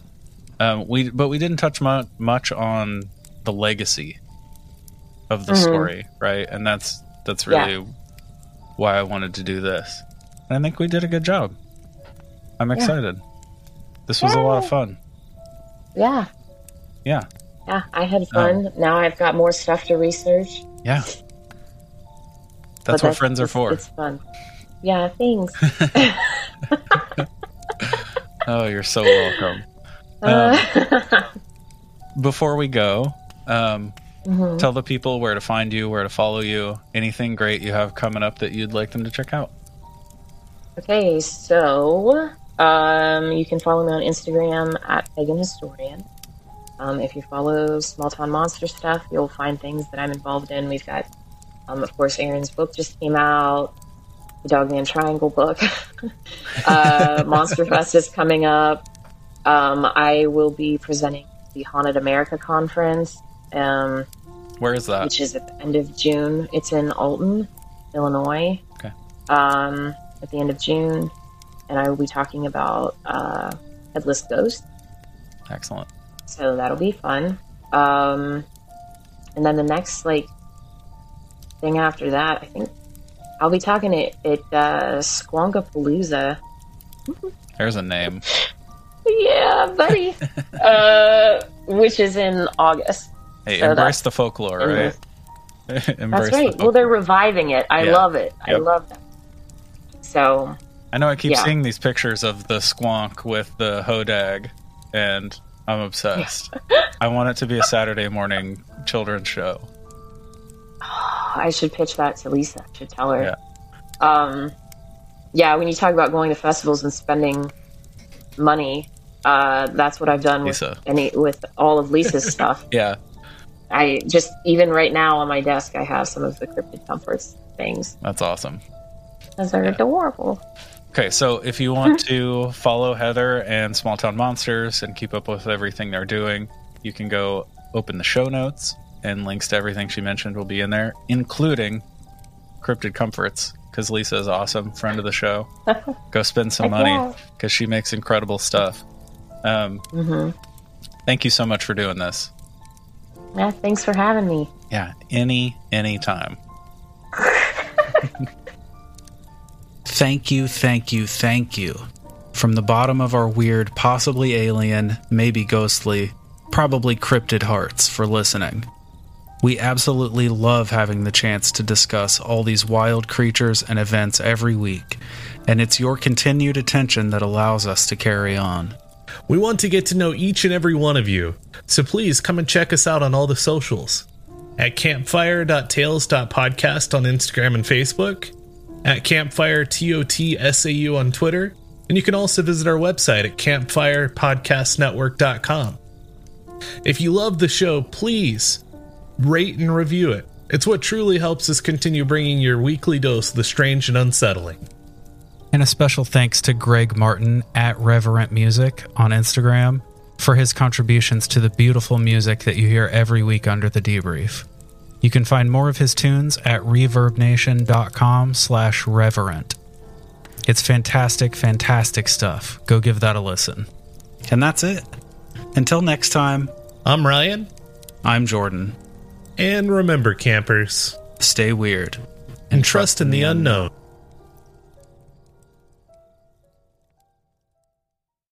um, we but we didn't touch mu- much on the legacy of the Mhm. story, right? And that's that's Yeah. really why I wanted to do this. And I think we did a good job. I'm excited. This was a lot of fun. Yeah. Yeah. Yeah, I had fun. now I've got more stuff to research. Yeah. but That's what friends are for. It's fun. Yeah, thanks. Oh, you're so welcome. Uh, before we go, um, mhm. tell the people where to find you, where to follow you, anything great you have coming up that you'd like them to check out. Okay, so um, you can follow me on Instagram at Pagan Historian. Um, if you follow Small Town Monster stuff, you'll find things that I'm involved in. We've got, um, of course, Aaron's book just came out, the Dogman Triangle book. uh, Monster Fest is coming up. Um, I will be presenting the Haunted America conference, um, Where is that? which is at the end of June. It's in Alton, Illinois. Okay. Um, at the end of June, and I will be talking about uh, Headless Ghost. Excellent. So that'll be fun. Um, and then the next like thing after that, I think I'll be talking at, at uh, Squonka Palooza There's a name. Yeah, buddy. uh, which is in August. Hey, So embrace the folklore, right? embrace That's the right. Well, they're reviving it. I Yeah. love it. I love that. So I know I keep Yeah. seeing these pictures of the squonk with the hodag, and I'm obsessed. I want it to be a Saturday morning children's show. I should pitch that to Lisa. I should tell her. Yeah. Um, yeah, when you talk about going to festivals and spending money, uh, that's what I've done with Lisa. any with all of Lisa's stuff. Yeah. I just even right now on my desk, I have some of the cryptid comforts things. That's awesome. Those are adorable. Okay, so if you want to follow Heather and Small Town Monsters and keep up with everything they're doing, you can go open the show notes and links to everything she mentioned will be in there, including Cryptid Comforts, because Lisa is awesome, friend of the show. go spend some Heck money because she makes incredible stuff. Um, hmm thank you so much for doing this. Yeah, thanks for having me. Yeah, any any time. thank you, thank you, thank you. From the bottom of our weird, possibly alien, maybe ghostly, probably cryptid hearts for listening. We absolutely love having the chance to discuss all these wild creatures and events every week, and it's your continued attention that allows us to carry on. We want to get to know each and every one of you, so please come and check us out on all the socials at campfire.tales.podcast on Instagram and Facebook, at campfire TOTSAU on Twitter, and you can also visit our website at campfirepodcastnetwork.com. If you love the show, please rate and review it. It's what truly helps us continue bringing your weekly dose of the strange and unsettling. And a special thanks to Greg Martin at Reverent Music on Instagram for his contributions to the beautiful music that you hear every week under the debrief. You can find more of his tunes at reverbnation.com slash reverent. It's fantastic, fantastic stuff. Go give that a listen. And that's it. Until next time, I'm Ryan, I'm Jordan. and remember, campers, Stay weird. and trust in the unknown.